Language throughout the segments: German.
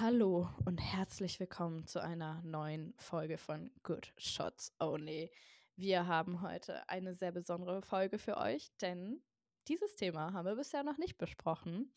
Hallo und herzlich willkommen zu einer neuen Folge von Good Shots Only. Wir haben heute eine sehr besondere Folge für euch, denn dieses Thema haben wir bisher noch nicht besprochen.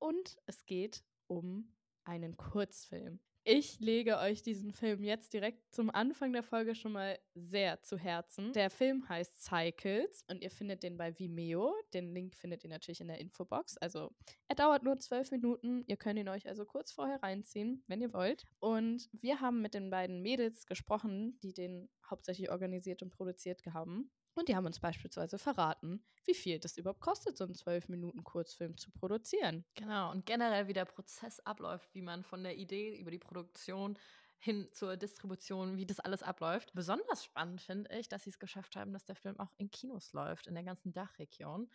Und es geht um einen Kurzfilm. Ich lege euch diesen Film jetzt direkt zum Anfang der Folge schon mal sehr zu Herzen. Der Film heißt Cycles und ihr findet den bei Vimeo. Den Link findet ihr natürlich in der Infobox. Also er dauert nur zwölf Minuten. Ihr könnt ihn euch also kurz vorher reinziehen, wenn ihr wollt. Und wir haben mit den beiden Mädels gesprochen, die den hauptsächlich organisiert und produziert haben. Und die haben uns beispielsweise verraten, wie viel das überhaupt kostet, so einen 12-Minuten-Kurzfilm zu produzieren. Genau, und generell wie der Prozess abläuft, wie man von der Idee über die Produktion hin zur Distribution, wie das alles abläuft. Besonders spannend finde ich, dass sie es geschafft haben, dass der Film auch in Kinos läuft, in der ganzen Dachregion.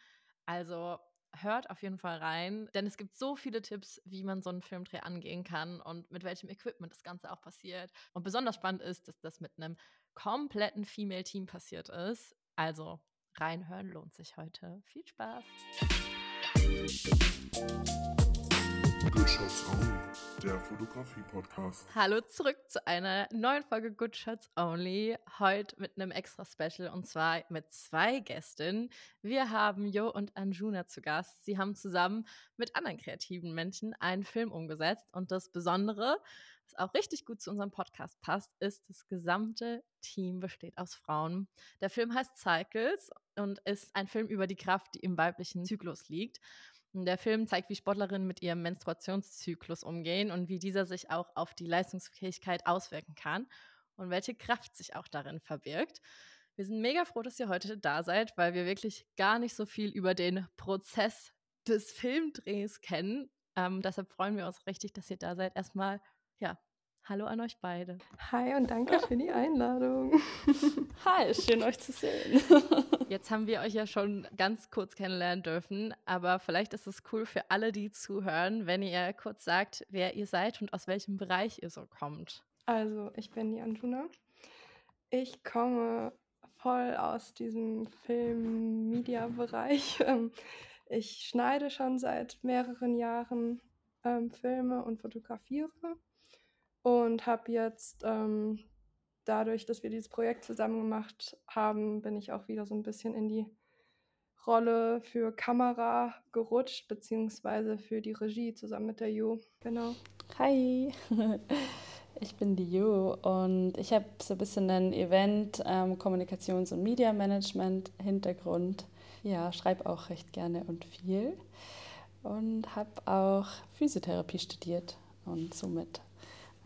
Also hört auf jeden Fall rein, denn es gibt so viele Tipps, wie man so einen Filmdreh angehen kann und mit welchem Equipment das Ganze auch passiert. Und besonders spannend ist, dass das mit einem kompletten Female-Team passiert ist. Also reinhören lohnt sich heute. Viel Spaß! Good Shots Only, der Fotografie-Podcast. Hallo zurück zu einer neuen Folge Good Shots Only. Heute mit einem extra Special und zwar mit zwei Gästinnen. Wir haben Jo und Anjuna zu Gast. Sie haben zusammen mit anderen kreativen Menschen einen Film umgesetzt und das Besondere, was auch richtig gut zu unserem Podcast passt, ist, das gesamte Team besteht aus Frauen. Der Film heißt Cycles und ist ein Film über die Kraft, die im weiblichen Zyklus liegt. Der Film zeigt, wie Sportlerinnen mit ihrem Menstruationszyklus umgehen und wie dieser sich auch auf die Leistungsfähigkeit auswirken kann und welche Kraft sich auch darin verbirgt. Wir sind mega froh, dass ihr heute da seid, weil wir wirklich gar nicht so viel über den Prozess des Filmdrehs kennen. Ähm, deshalb freuen wir uns richtig, dass ihr da seid. Erstmal, ja, hallo an euch beide. Hi und danke für die Einladung. Hi, schön euch zu sehen. Jetzt haben wir euch ja schon ganz kurz kennenlernen dürfen, aber vielleicht ist es cool für alle, die zuhören, wenn ihr kurz sagt, wer ihr seid und aus welchem Bereich ihr so kommt. Also, ich bin die Anjuna. Ich komme voll aus diesem Film-Media-Bereich. Ähm, Ich schneide schon seit mehreren Jahren ähm, Filme und fotografiere und habe jetzt ähm, dadurch, dass wir dieses Projekt zusammen gemacht haben, bin ich auch wieder so ein bisschen in die Rolle für Kamera gerutscht, beziehungsweise für die Regie zusammen mit der Jo. Genau. Hi, ich bin die Jo und ich habe so ein bisschen einen Event, ähm, Kommunikations- und Media-Management-Hintergrund. Ja, schreibe auch recht gerne und viel und habe auch Physiotherapie studiert und somit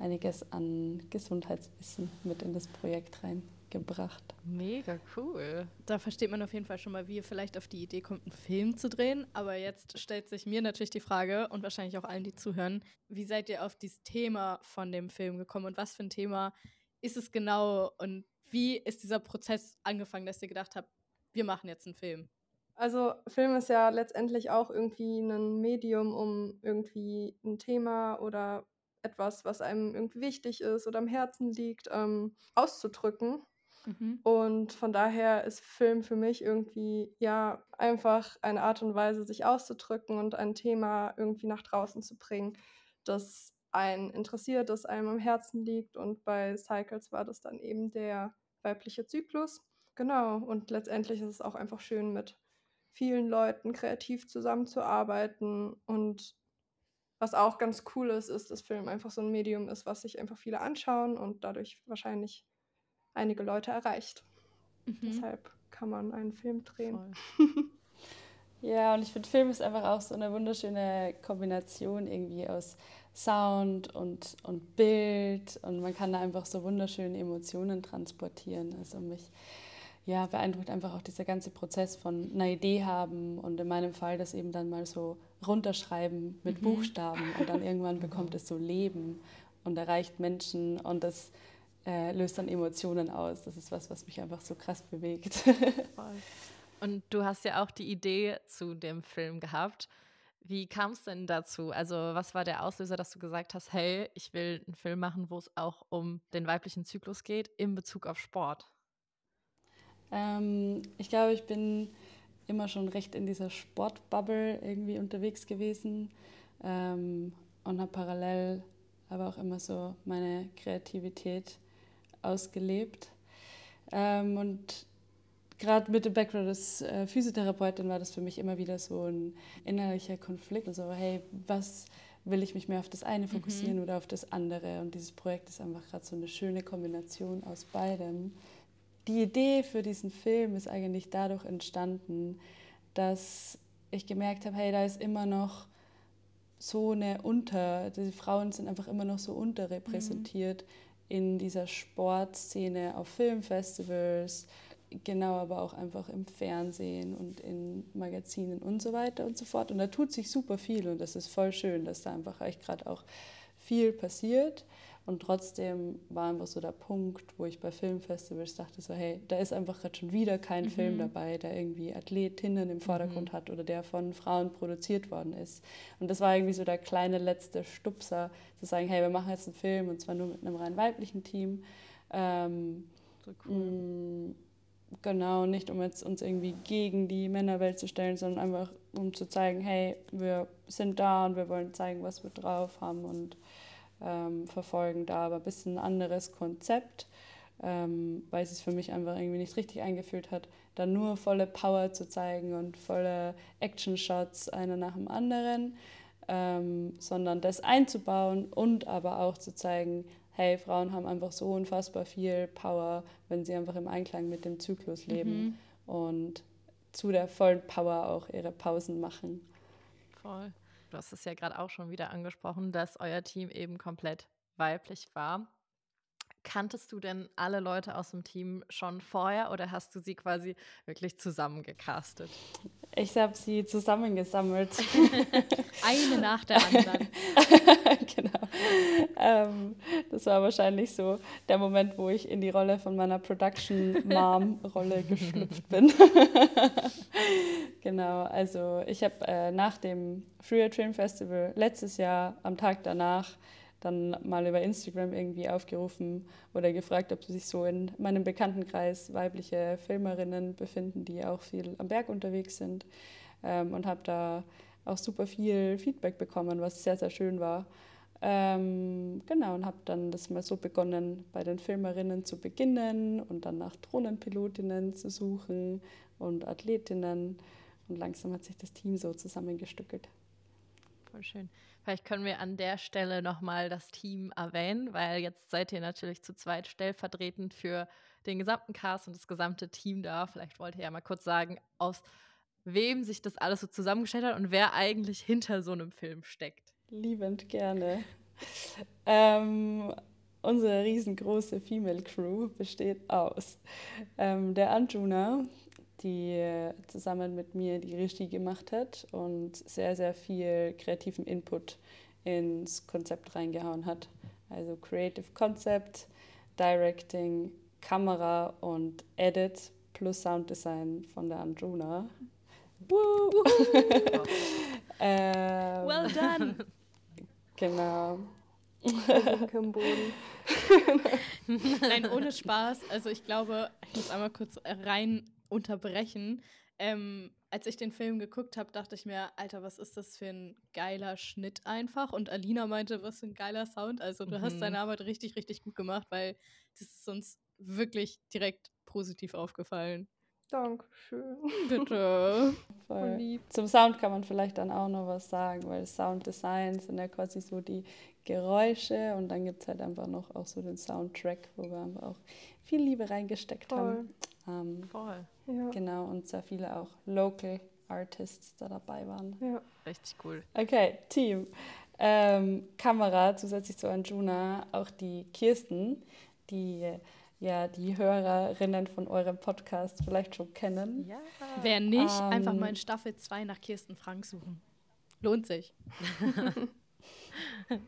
einiges an Gesundheitswissen mit in das Projekt reingebracht. Mega cool. Da versteht man auf jeden Fall schon mal, wie ihr vielleicht auf die Idee kommt, einen Film zu drehen. Aber jetzt stellt sich mir natürlich die Frage und wahrscheinlich auch allen, die zuhören, wie seid ihr auf dieses Thema von dem Film gekommen und was für ein Thema ist es genau und wie ist dieser Prozess angefangen, dass ihr gedacht habt, wir machen jetzt einen Film? Also Film ist ja letztendlich auch irgendwie ein Medium, um irgendwie ein Thema oder etwas, was einem irgendwie wichtig ist oder am Herzen liegt, ähm, auszudrücken. Mhm. Und von daher ist Film für mich irgendwie ja einfach eine Art und Weise, sich auszudrücken und ein Thema irgendwie nach draußen zu bringen, das einen interessiert, das einem am Herzen liegt. Und bei Cycles war das dann eben der weibliche Zyklus. Genau. Und letztendlich ist es auch einfach schön, mit vielen Leuten kreativ zusammenzuarbeiten. Und was auch ganz cool ist, ist, dass Film einfach so ein Medium ist, was sich einfach viele anschauen und dadurch wahrscheinlich einige Leute erreicht. Mhm. Deshalb kann man einen Film drehen. Ja, und ich finde, Film ist einfach auch so eine wunderschöne Kombination irgendwie aus Sound und, und Bild und man kann da einfach so wunderschöne Emotionen transportieren. Also mich ja, beeindruckt einfach auch dieser ganze Prozess von einer Idee haben und in meinem Fall das eben dann mal so runterschreiben mit Mhm. Buchstaben und dann irgendwann bekommt es so Leben und erreicht Menschen und das äh, löst dann Emotionen aus. Das ist was, was mich einfach so krass bewegt. Voll. Und du hast ja auch die Idee zu dem Film gehabt. Wie kam es denn dazu? Also, was war der Auslöser, dass du gesagt hast, hey, ich will einen Film machen, wo es auch um den weiblichen Zyklus geht in Bezug auf Sport? Ähm, ich glaube, ich bin immer schon recht in dieser Sportbubble irgendwie unterwegs gewesen. Ähm, und habe parallel aber auch immer so meine Kreativität ausgelebt. Ähm, und gerade mit dem Background des äh, Physiotherapeutin war das für mich immer wieder so ein innerlicher Konflikt. Also, hey, was will ich mich mehr auf das eine mhm. fokussieren mhm. oder auf das andere? Und dieses Projekt ist einfach gerade so eine schöne Kombination aus beidem. Die Idee für diesen Film ist eigentlich dadurch entstanden, dass ich gemerkt habe, hey, da ist immer noch so eine Unter, die Frauen sind einfach immer noch so unterrepräsentiert mhm. in dieser Sportszene auf Filmfestivals, genau, aber auch einfach im Fernsehen und in Magazinen und so weiter und so fort. Und da tut sich super viel und das ist voll schön, dass da einfach echt gerade auch viel passiert. Und trotzdem war einfach so der Punkt, wo ich bei Filmfestivals dachte, so hey, da ist einfach gerade schon wieder kein mhm. Film dabei, der irgendwie Athletinnen im Vordergrund mhm. hat oder der von Frauen produziert worden ist. Und das war irgendwie so der kleine letzte Stupser, zu sagen, hey, wir machen jetzt einen Film und zwar nur mit einem rein weiblichen Team. Ähm, so cool. Mm, genau, nicht um jetzt uns irgendwie gegen die Männerwelt zu stellen, sondern einfach um zu zeigen, hey, wir sind da und wir wollen zeigen, was wir drauf haben und ähm, verfolgen da aber ein bisschen ein anderes Konzept, ähm, weil es für mich einfach irgendwie nicht richtig eingefühlt hat, da nur volle Power zu zeigen und volle Action-Shots einer nach dem anderen, ähm, sondern das einzubauen und aber auch zu zeigen, hey, Frauen haben einfach so unfassbar viel Power, wenn sie einfach im Einklang mit dem Zyklus leben mhm. und zu der vollen Power auch ihre Pausen machen. Voll. Du hast es ja gerade auch schon wieder angesprochen, dass euer Team eben komplett weiblich war. Kanntest du denn alle Leute aus dem Team schon vorher oder hast du sie quasi wirklich zusammengecastet? Ich habe sie zusammengesammelt. Eine nach der anderen. genau. Ähm, das war wahrscheinlich so der Moment, wo ich in die Rolle von meiner Production-Mom-Rolle geschlüpft bin. genau, also ich habe äh, nach dem Free Train Festival letztes Jahr am Tag danach dann mal über Instagram irgendwie aufgerufen oder gefragt, ob sich so in meinem Bekanntenkreis weibliche Filmerinnen befinden, die auch viel am Berg unterwegs sind. Ähm, und habe da auch super viel Feedback bekommen, was sehr, sehr schön war. Ähm, genau, und habe dann das mal so begonnen, bei den Filmerinnen zu beginnen und dann nach Drohnenpilotinnen zu suchen und Athletinnen. Und langsam hat sich das Team so zusammengestückelt. Voll schön. Vielleicht können wir an der Stelle nochmal das Team erwähnen, weil jetzt seid ihr natürlich zu zweit stellvertretend für den gesamten Cast und das gesamte Team da. Vielleicht wollt ihr ja mal kurz sagen, aus wem sich das alles so zusammengestellt hat und wer eigentlich hinter so einem Film steckt. Liebend gerne. ähm, unsere riesengroße Female Crew besteht aus ähm, der Anjuna, die zusammen mit mir die Regie gemacht hat und sehr, sehr viel kreativen Input ins Konzept reingehauen hat. Also Creative Concept, Directing, Kamera und Edit plus Sounddesign von der Andruna. Woo! ähm, well done! Genau. Nein, ohne Spaß. Also ich glaube, ich muss einmal kurz rein unterbrechen. Ähm, als ich den Film geguckt habe, dachte ich mir, Alter, was ist das für ein geiler Schnitt einfach? Und Alina meinte, was für ein geiler Sound. Also du mhm. hast deine Arbeit richtig, richtig gut gemacht, weil das ist uns wirklich direkt positiv aufgefallen. Dankeschön. Bitte. Voll. Zum Sound kann man vielleicht dann auch noch was sagen, weil Sounddesign sind ja quasi so die Geräusche und dann gibt es halt einfach noch auch so den Soundtrack, wo wir einfach auch viel Liebe reingesteckt Voll. haben. Ähm, Voll. Ja. Genau, und sehr viele auch Local Artists da dabei waren. Ja. Richtig cool. Okay, Team. Ähm, Kamera, zusätzlich zu Anjuna, auch die Kirsten, die ja die Hörerinnen von eurem Podcast vielleicht schon kennen. Ja. Wer nicht, ähm, einfach mal in Staffel 2 nach Kirsten Frank suchen. Lohnt sich.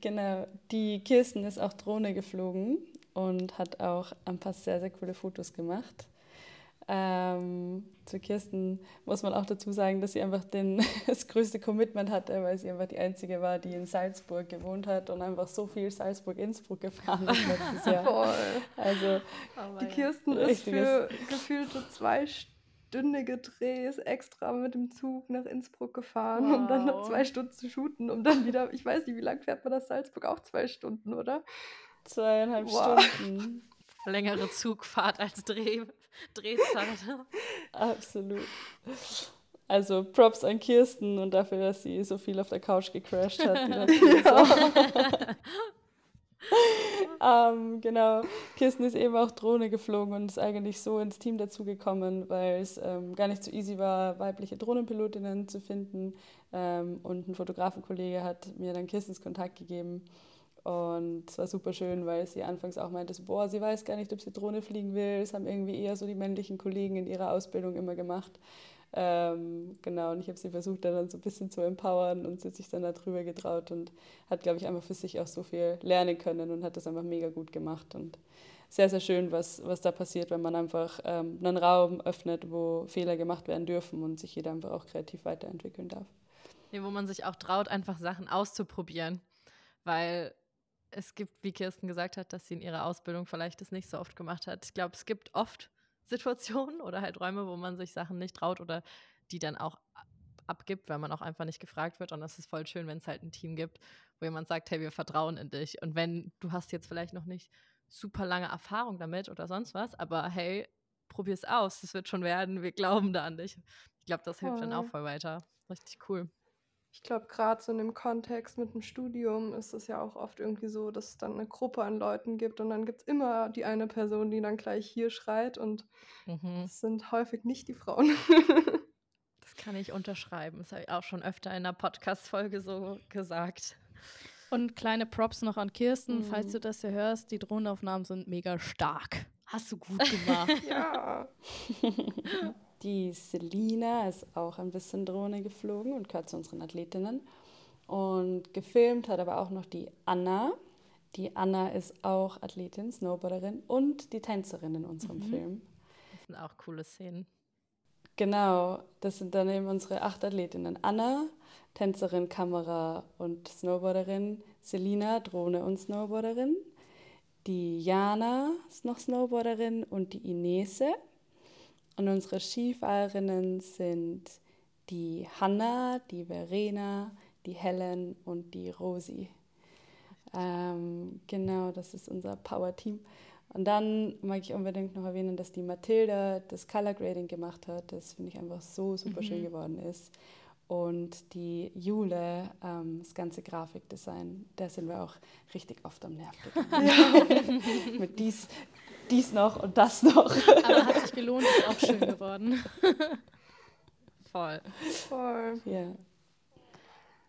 genau, die Kirsten ist auch Drohne geflogen und hat auch ein paar sehr, sehr coole Fotos gemacht. Ähm, zu Kirsten muss man auch dazu sagen, dass sie einfach den, das größte Commitment hatte, weil sie einfach die einzige war, die in Salzburg gewohnt hat und einfach so viel Salzburg-Innsbruck gefahren ist letztes Jahr. Voll. Also, oh die Kirsten ist für gefühlte zwei stündige Drehs extra mit dem Zug nach Innsbruck gefahren, wow. um dann noch zwei Stunden zu shooten, um dann wieder, ich weiß nicht, wie lange fährt man nach Salzburg? Auch zwei Stunden, oder? Zweieinhalb wow. Stunden. Längere Zugfahrt als Dreh, Drehzeit. Absolut. Also Props an Kirsten und dafür, dass sie so viel auf der Couch gecrashed hat. ähm, genau, Kirsten ist eben auch Drohne geflogen und ist eigentlich so ins Team dazugekommen, weil es ähm, gar nicht so easy war, weibliche Drohnenpilotinnen zu finden. Ähm, und ein Fotografenkollege hat mir dann Kirstens Kontakt gegeben. Und es war super schön, weil sie anfangs auch meinte, boah, sie weiß gar nicht, ob sie Drohne fliegen will. Das haben irgendwie eher so die männlichen Kollegen in ihrer Ausbildung immer gemacht. Ähm, genau, und ich habe sie versucht, dann so ein bisschen zu empowern und sie hat sich dann darüber getraut und hat, glaube ich, einfach für sich auch so viel lernen können und hat das einfach mega gut gemacht. Und sehr, sehr schön, was, was da passiert, wenn man einfach ähm, einen Raum öffnet, wo Fehler gemacht werden dürfen und sich jeder einfach auch kreativ weiterentwickeln darf. Ja, wo man sich auch traut, einfach Sachen auszuprobieren. Weil es gibt, wie Kirsten gesagt hat, dass sie in ihrer Ausbildung vielleicht das nicht so oft gemacht hat. Ich glaube, es gibt oft Situationen oder halt Räume, wo man sich Sachen nicht traut oder die dann auch abgibt, weil man auch einfach nicht gefragt wird. Und das ist voll schön, wenn es halt ein Team gibt, wo jemand sagt, hey, wir vertrauen in dich. Und wenn du hast jetzt vielleicht noch nicht super lange Erfahrung damit oder sonst was, aber hey, probier es aus, das wird schon werden, wir glauben da an dich. Ich glaube, das hilft oh. dann auch voll weiter. Richtig cool ich glaube, gerade so in dem Kontext mit dem Studium ist es ja auch oft irgendwie so, dass es dann eine Gruppe an Leuten gibt und dann gibt es immer die eine Person, die dann gleich hier schreit und mhm. das sind häufig nicht die Frauen. das kann ich unterschreiben. Das habe ich auch schon öfter in einer Podcast-Folge so gesagt. Und kleine Props noch an Kirsten, mhm. falls du das hier hörst, die Drohnenaufnahmen sind mega stark. Hast du gut gemacht. ja. Die Selina ist auch ein bisschen Drohne geflogen und gehört zu unseren Athletinnen. Und gefilmt hat aber auch noch die Anna. Die Anna ist auch Athletin, Snowboarderin und die Tänzerin in unserem mhm. Film. Das sind auch coole Szenen. Genau, das sind dann eben unsere acht Athletinnen. Anna, Tänzerin, Kamera und Snowboarderin. Selina, Drohne und Snowboarderin. Die Jana ist noch Snowboarderin und die Inese. Und unsere Skifahrerinnen sind die Hanna, die Verena, die Helen und die Rosi. Ähm, genau, das ist unser Power-Team. Und dann mag ich unbedingt noch erwähnen, dass die Mathilda das Color Grading gemacht hat. Das finde ich einfach so super mhm. schön geworden ist. Und die Jule, ähm, das ganze Grafikdesign, da sind wir auch richtig oft am Nerv gegangen. Mit dies, dies noch und das noch. Aber hat sich gelohnt, ist auch schön geworden. Voll. Voll. Ja.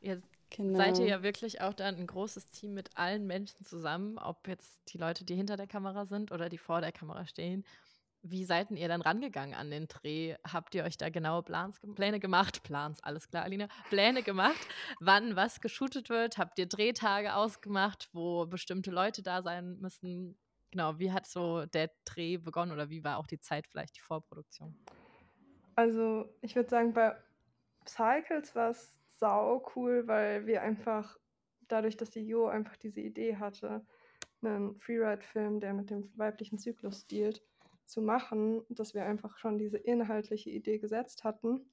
Jetzt genau. seid ihr ja wirklich auch dann ein großes Team mit allen Menschen zusammen, ob jetzt die Leute, die hinter der Kamera sind oder die vor der Kamera stehen. Wie seid ihr dann rangegangen an den Dreh? Habt ihr euch da genaue Plans, Pläne gemacht? Plans, alles klar, Alina. Pläne gemacht, wann was geshootet wird? Habt ihr Drehtage ausgemacht, wo bestimmte Leute da sein müssen? Genau, wie hat so der Dreh begonnen oder wie war auch die Zeit vielleicht, die Vorproduktion? Also, ich würde sagen, bei Cycles war es sau cool, weil wir einfach, dadurch, dass die Jo einfach diese Idee hatte, einen Freeride-Film, der mit dem weiblichen Zyklus dealt, zu machen, dass wir einfach schon diese inhaltliche Idee gesetzt hatten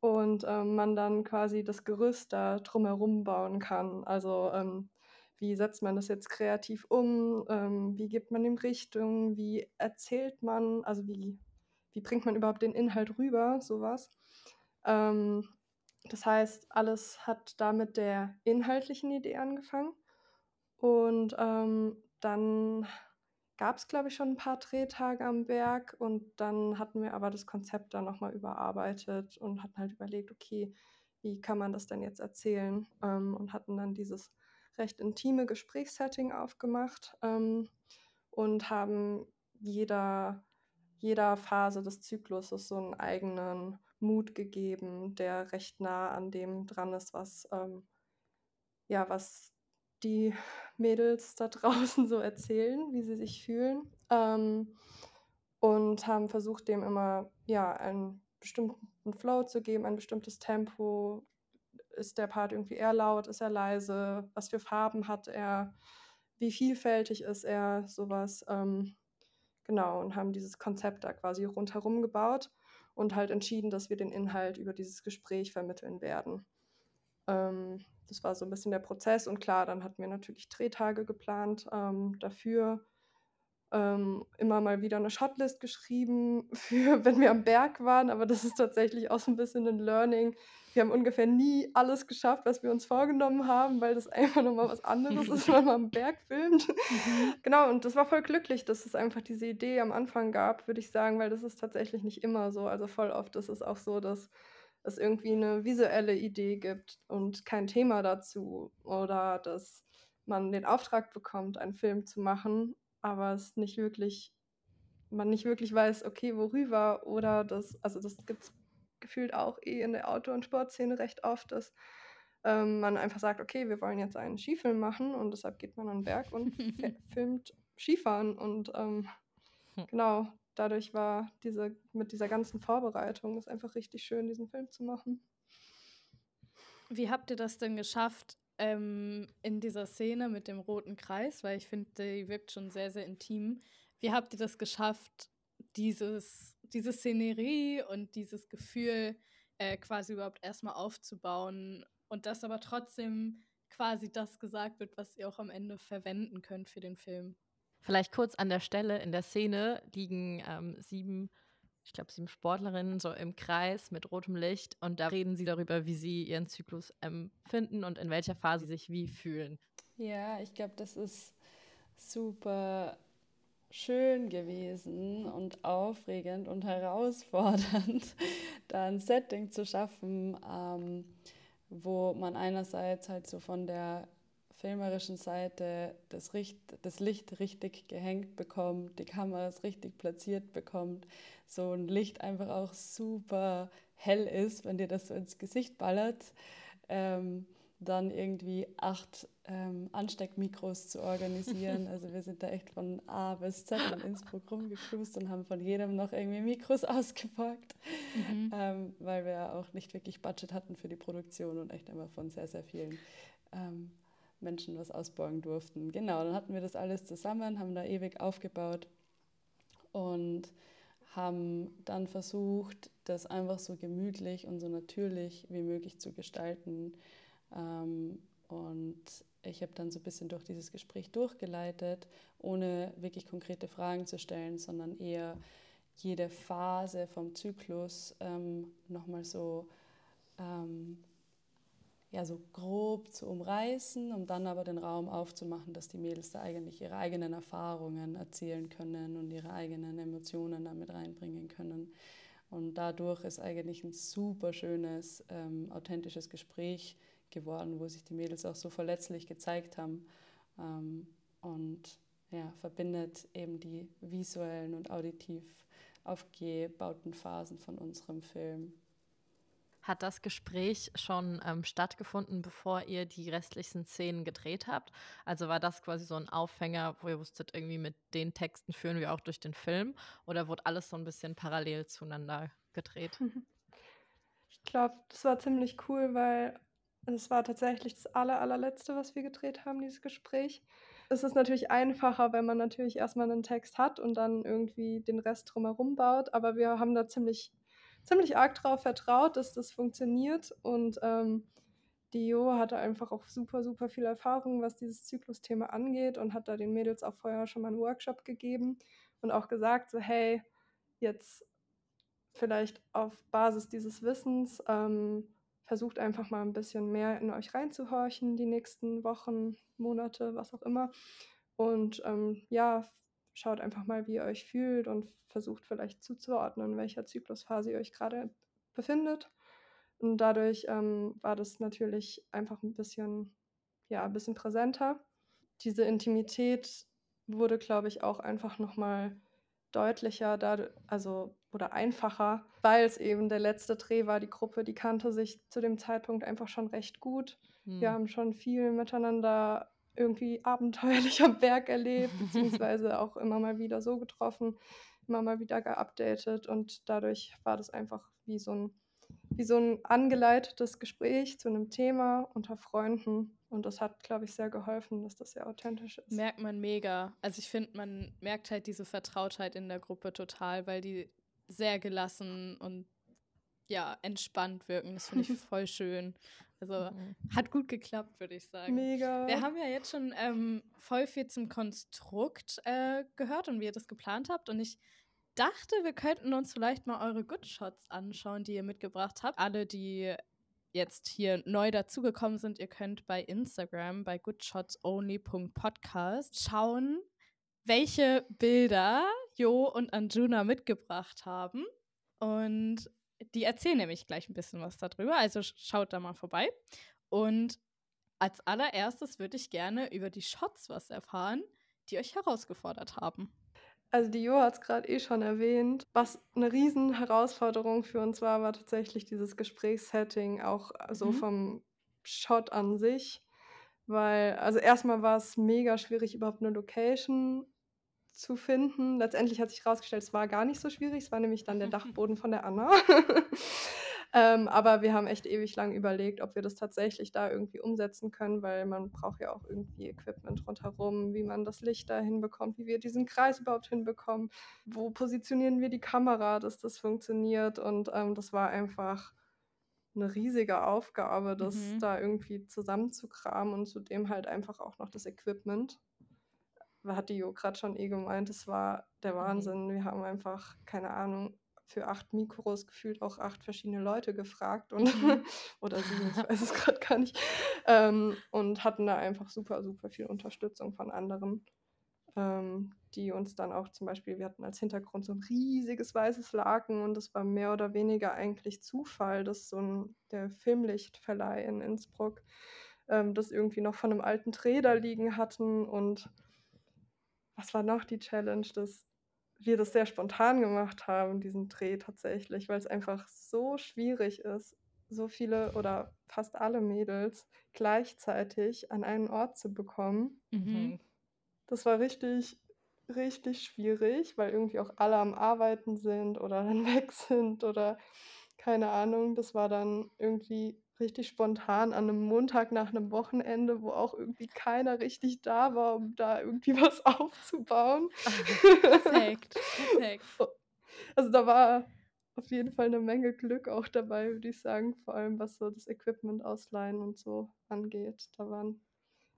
und ähm, man dann quasi das Gerüst da drumherum bauen kann. Also ähm, wie setzt man das jetzt kreativ um, ähm, wie gibt man ihm Richtung, wie erzählt man, also wie, wie bringt man überhaupt den Inhalt rüber, sowas. Ähm, das heißt, alles hat da mit der inhaltlichen Idee angefangen. Und ähm, dann gab es, glaube ich, schon ein paar Drehtage am Werk und dann hatten wir aber das Konzept dann nochmal überarbeitet und hatten halt überlegt, okay, wie kann man das denn jetzt erzählen? Ähm, und hatten dann dieses recht intime Gesprächssetting aufgemacht ähm, und haben jeder, jeder Phase des Zykluses so einen eigenen Mut gegeben, der recht nah an dem dran ist, was, ähm, ja, was die Mädels da draußen so erzählen, wie sie sich fühlen. Ähm, und haben versucht, dem immer ja, einen bestimmten Flow zu geben, ein bestimmtes Tempo, ist der Part irgendwie eher laut, ist er leise, was für Farben hat er, wie vielfältig ist er, sowas. Ähm, genau, und haben dieses Konzept da quasi rundherum gebaut. und halt entschieden, dass wir den Inhalt über dieses Gespräch vermitteln werden. Ähm, das war so ein bisschen der Prozess und klar, dann hatten wir natürlich Drehtage geplant ähm, dafür. Ähm, immer mal wieder eine Shotlist geschrieben für, wenn wir am Berg waren, aber das ist tatsächlich auch so ein bisschen ein Learning. Wir haben ungefähr nie alles geschafft, was wir uns vorgenommen haben, weil das einfach nochmal was anderes ist, wenn man am Berg filmt. Mhm. Genau, und das war voll glücklich, dass es einfach diese Idee am Anfang gab, würde ich sagen, weil das ist tatsächlich nicht immer so. Also voll oft ist es auch so, dass es irgendwie eine visuelle Idee gibt und kein Thema dazu oder dass man den Auftrag bekommt, einen Film zu machen, aber es nicht wirklich, man nicht wirklich weiß, okay, worüber oder das, also das gibt es gefühlt auch eh in der Auto- und Sportszene recht oft, dass ähm, man einfach sagt, okay, wir wollen jetzt einen Skifilm machen und deshalb geht man an den Berg und filmt Skifahren und ähm, hm. genau, dadurch war diese, mit dieser ganzen Vorbereitung es einfach richtig schön, diesen Film zu machen. Wie habt ihr das denn geschafft ähm, in dieser Szene mit dem roten Kreis? Weil ich finde, die wirkt schon sehr, sehr intim. Wie habt ihr das geschafft, dieses, diese Szenerie und dieses Gefühl äh, quasi überhaupt erstmal aufzubauen und dass aber trotzdem quasi das gesagt wird, was ihr auch am Ende verwenden könnt für den Film? Vielleicht kurz an der Stelle, in der Szene liegen ähm, sieben, ich glaube sieben Sportlerinnen so im Kreis mit rotem Licht und da reden sie darüber, wie sie ihren Zyklus empfinden und in welcher Phase sie sich wie fühlen. Ja, ich glaube, das ist super schön gewesen und aufregend und herausfordernd, da ein Setting zu schaffen, ähm, wo man einerseits halt so von der filmerischen Seite das, Richt, das Licht richtig gehängt bekommt, die Kameras richtig platziert bekommt, so ein Licht einfach auch super hell ist, wenn dir das so ins Gesicht ballert. Ähm, dann irgendwie acht ähm, Ansteckmikros zu organisieren. Also wir sind da echt von A bis Z in Innsbruck rumgecruised und haben von jedem noch irgendwie Mikros ausgepackt, mhm. ähm, weil wir auch nicht wirklich Budget hatten für die Produktion und echt immer von sehr, sehr vielen ähm, Menschen was ausborgen durften. Genau, dann hatten wir das alles zusammen, haben da ewig aufgebaut und haben dann versucht, das einfach so gemütlich und so natürlich wie möglich zu gestalten. Ähm, und ich habe dann so ein bisschen durch dieses Gespräch durchgeleitet, ohne wirklich konkrete Fragen zu stellen, sondern eher jede Phase vom Zyklus ähm, nochmal so ähm, ja, so grob zu umreißen, um dann aber den Raum aufzumachen, dass die Mädels da eigentlich ihre eigenen Erfahrungen erzählen können und ihre eigenen Emotionen damit reinbringen können. Und dadurch ist eigentlich ein super schönes, ähm, authentisches Gespräch geworden, wo sich die Mädels auch so verletzlich gezeigt haben ähm, und ja, verbindet eben die visuellen und auditiv aufgebauten Phasen von unserem Film. Hat das Gespräch schon ähm, stattgefunden, bevor ihr die restlichen Szenen gedreht habt? Also war das quasi so ein Aufhänger, wo ihr wusstet, irgendwie mit den Texten führen wir auch durch den Film? Oder wurde alles so ein bisschen parallel zueinander gedreht? Ich glaube, das war ziemlich cool, weil es war tatsächlich das aller, allerletzte, was wir gedreht haben, dieses Gespräch. Es ist natürlich einfacher, wenn man natürlich erstmal einen Text hat und dann irgendwie den Rest drumherum baut, aber wir haben da ziemlich ziemlich arg darauf vertraut, dass das funktioniert. Und ähm, die Jo hatte einfach auch super, super viel Erfahrung, was dieses Zyklusthema angeht und hat da den Mädels auch vorher schon mal einen Workshop gegeben und auch gesagt, so hey, jetzt vielleicht auf Basis dieses Wissens ähm, versucht einfach mal ein bisschen mehr in euch reinzuhorchen, die nächsten Wochen, Monate, was auch immer. Und ähm, ja, schaut einfach mal, wie ihr euch fühlt und versucht vielleicht zuzuordnen, in welcher Zyklusphase ihr euch gerade befindet. Und dadurch ähm, war das natürlich einfach ein bisschen, ja, ein bisschen präsenter. Diese Intimität wurde, glaube ich, auch einfach nochmal deutlicher, da, also oder einfacher, weil es eben der letzte Dreh war. Die Gruppe, die kannte sich zu dem Zeitpunkt einfach schon recht gut. Hm. Wir haben schon viel miteinander irgendwie abenteuerlich am Berg erlebt, beziehungsweise auch immer mal wieder so getroffen, immer mal wieder geupdatet und dadurch war das einfach wie so ein, wie so ein angeleitetes Gespräch zu einem Thema unter Freunden und das hat, glaube ich, sehr geholfen, dass das sehr authentisch ist. Merkt man mega. Also ich finde, man merkt halt diese Vertrautheit in der Gruppe total, weil die sehr gelassen und ja, entspannt wirken. Das finde ich voll schön. Also Mhm. hat gut geklappt, würde ich sagen. Mega. Wir haben ja jetzt schon ähm, voll viel zum Konstrukt äh, gehört und wie ihr das geplant habt. Und ich dachte, wir könnten uns vielleicht mal eure Good Shots anschauen, die ihr mitgebracht habt. Alle, die jetzt hier neu dazugekommen sind, ihr könnt bei Instagram bei goodshotsonly.podcast schauen, welche Bilder Jo und Anjuna mitgebracht haben. Und die erzählen nämlich gleich ein bisschen was darüber. Also sch- schaut da mal vorbei. Und als allererstes würde ich gerne über die Shots was erfahren, die euch herausgefordert haben. Also die Jo hat es gerade eh schon erwähnt. Was eine riesen Herausforderung für uns war, war tatsächlich dieses Gesprächssetting, auch so Mhm. vom Shot an sich. Weil, also erstmal war es mega schwierig, überhaupt eine Location zu finden. Letztendlich hat sich herausgestellt, es war gar nicht so schwierig. Es war nämlich dann der Dachboden von der Anna. ähm, aber wir haben echt ewig lang überlegt, ob wir das tatsächlich da irgendwie umsetzen können, weil man braucht ja auch irgendwie Equipment rundherum, wie man das Licht da hinbekommt, wie wir diesen Kreis überhaupt hinbekommen, wo positionieren wir die Kamera, dass das funktioniert. Und ähm, das war einfach eine riesige Aufgabe, das Mhm. da irgendwie zusammenzukramen und zudem halt einfach auch noch das Equipment. Hat die Jo gerade schon eh gemeint, es war der Wahnsinn. Wir haben einfach, keine Ahnung, für acht Mikros gefühlt auch acht verschiedene Leute gefragt und Mhm. oder sieben, ich weiß es gerade gar nicht. Ähm, und hatten da einfach super, super viel Unterstützung von anderen, ähm, die uns dann auch zum Beispiel, wir hatten als Hintergrund so ein riesiges weißes Laken und das war mehr oder weniger eigentlich Zufall, dass so ein der Filmlichtverleih in Innsbruck ähm, das irgendwie noch von einem alten da liegen hatten und was war noch die Challenge, dass wir das sehr spontan gemacht haben, diesen Dreh tatsächlich, weil es einfach so schwierig ist, so viele oder fast alle Mädels gleichzeitig an einen Ort zu bekommen. Mhm. Das war richtig, richtig schwierig, weil irgendwie auch alle am Arbeiten sind oder dann weg sind oder keine Ahnung. Das war dann irgendwie richtig spontan an einem Montag nach einem Wochenende, wo auch irgendwie keiner richtig da war, um da irgendwie was aufzubauen. Perfekt, perfekt. Also da war auf jeden Fall eine Menge Glück auch dabei, würde ich sagen, vor allem was so das Equipment ausleihen und so angeht. Da waren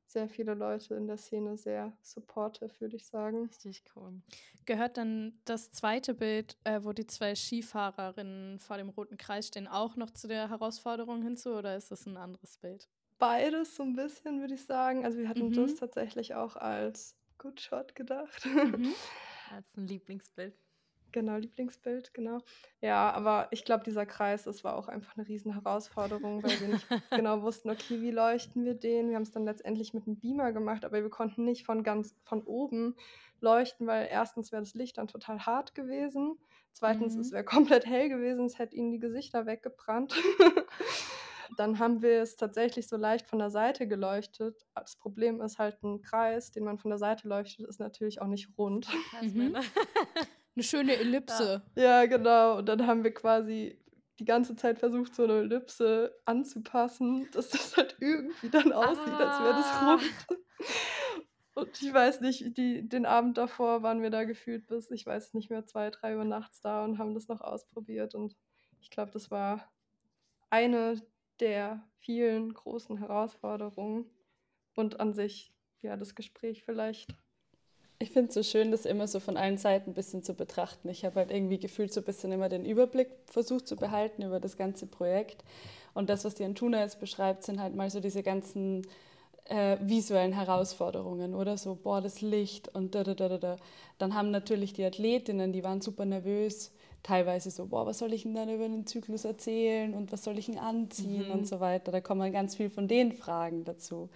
sehr viele Leute in der Szene sehr supportive, würde ich sagen. Richtig cool. Gehört dann das zweite Bild, äh, wo die zwei Skifahrerinnen vor dem roten Kreis stehen, auch noch zu der Herausforderung hinzu oder ist das ein anderes Bild? Beides so ein bisschen, würde ich sagen. Also wir hatten Mhm. das tatsächlich auch als Good Shot gedacht. Mhm. Als ein Lieblingsbild. Genau, Lieblingsbild, genau. Ja, aber ich glaube, dieser Kreis, das war auch einfach eine riesen Herausforderung, weil wir nicht genau wussten, okay, wie leuchten wir den? Wir haben es dann letztendlich mit einem Beamer gemacht, aber wir konnten nicht von ganz von oben leuchten, weil erstens wäre das Licht dann total hart gewesen. Zweitens, Mhm. es wäre komplett hell gewesen, es hätte ihnen die Gesichter weggebrannt. Dann haben wir es tatsächlich so leicht von der Seite geleuchtet. Das Problem ist halt ein Kreis, den man von der Seite leuchtet, ist natürlich auch nicht rund. Mhm. Ne? Eine schöne Ellipse. Ja, genau. Und dann haben wir quasi die ganze Zeit versucht, so eine Ellipse anzupassen, dass das halt irgendwie dann aussieht, als wäre das Ah. rund. Und ich weiß nicht, die, den Abend davor waren wir da gefühlt bis, ich weiß nicht mehr, zwei, drei Uhr nachts da und haben das noch ausprobiert. Und ich glaube, das war eine der vielen großen Herausforderungen. Und an sich, ja, das Gespräch vielleicht. Ich finde es so schön, das immer so von allen Seiten ein bisschen zu betrachten. Ich habe halt irgendwie gefühlt so ein bisschen immer den Überblick versucht zu behalten über das ganze Projekt. Und das, was die Antuna jetzt beschreibt, sind halt mal so diese ganzen äh, visuellen Herausforderungen, oder? So, boah, das Licht und da, da, da, da, da. Dann haben natürlich die Athletinnen, die waren super nervös, teilweise so, boah, was soll ich denn dann über den Zyklus erzählen und was soll ich denn anziehen Mhm. und so weiter. Da kommen ganz viel von den Fragen dazu.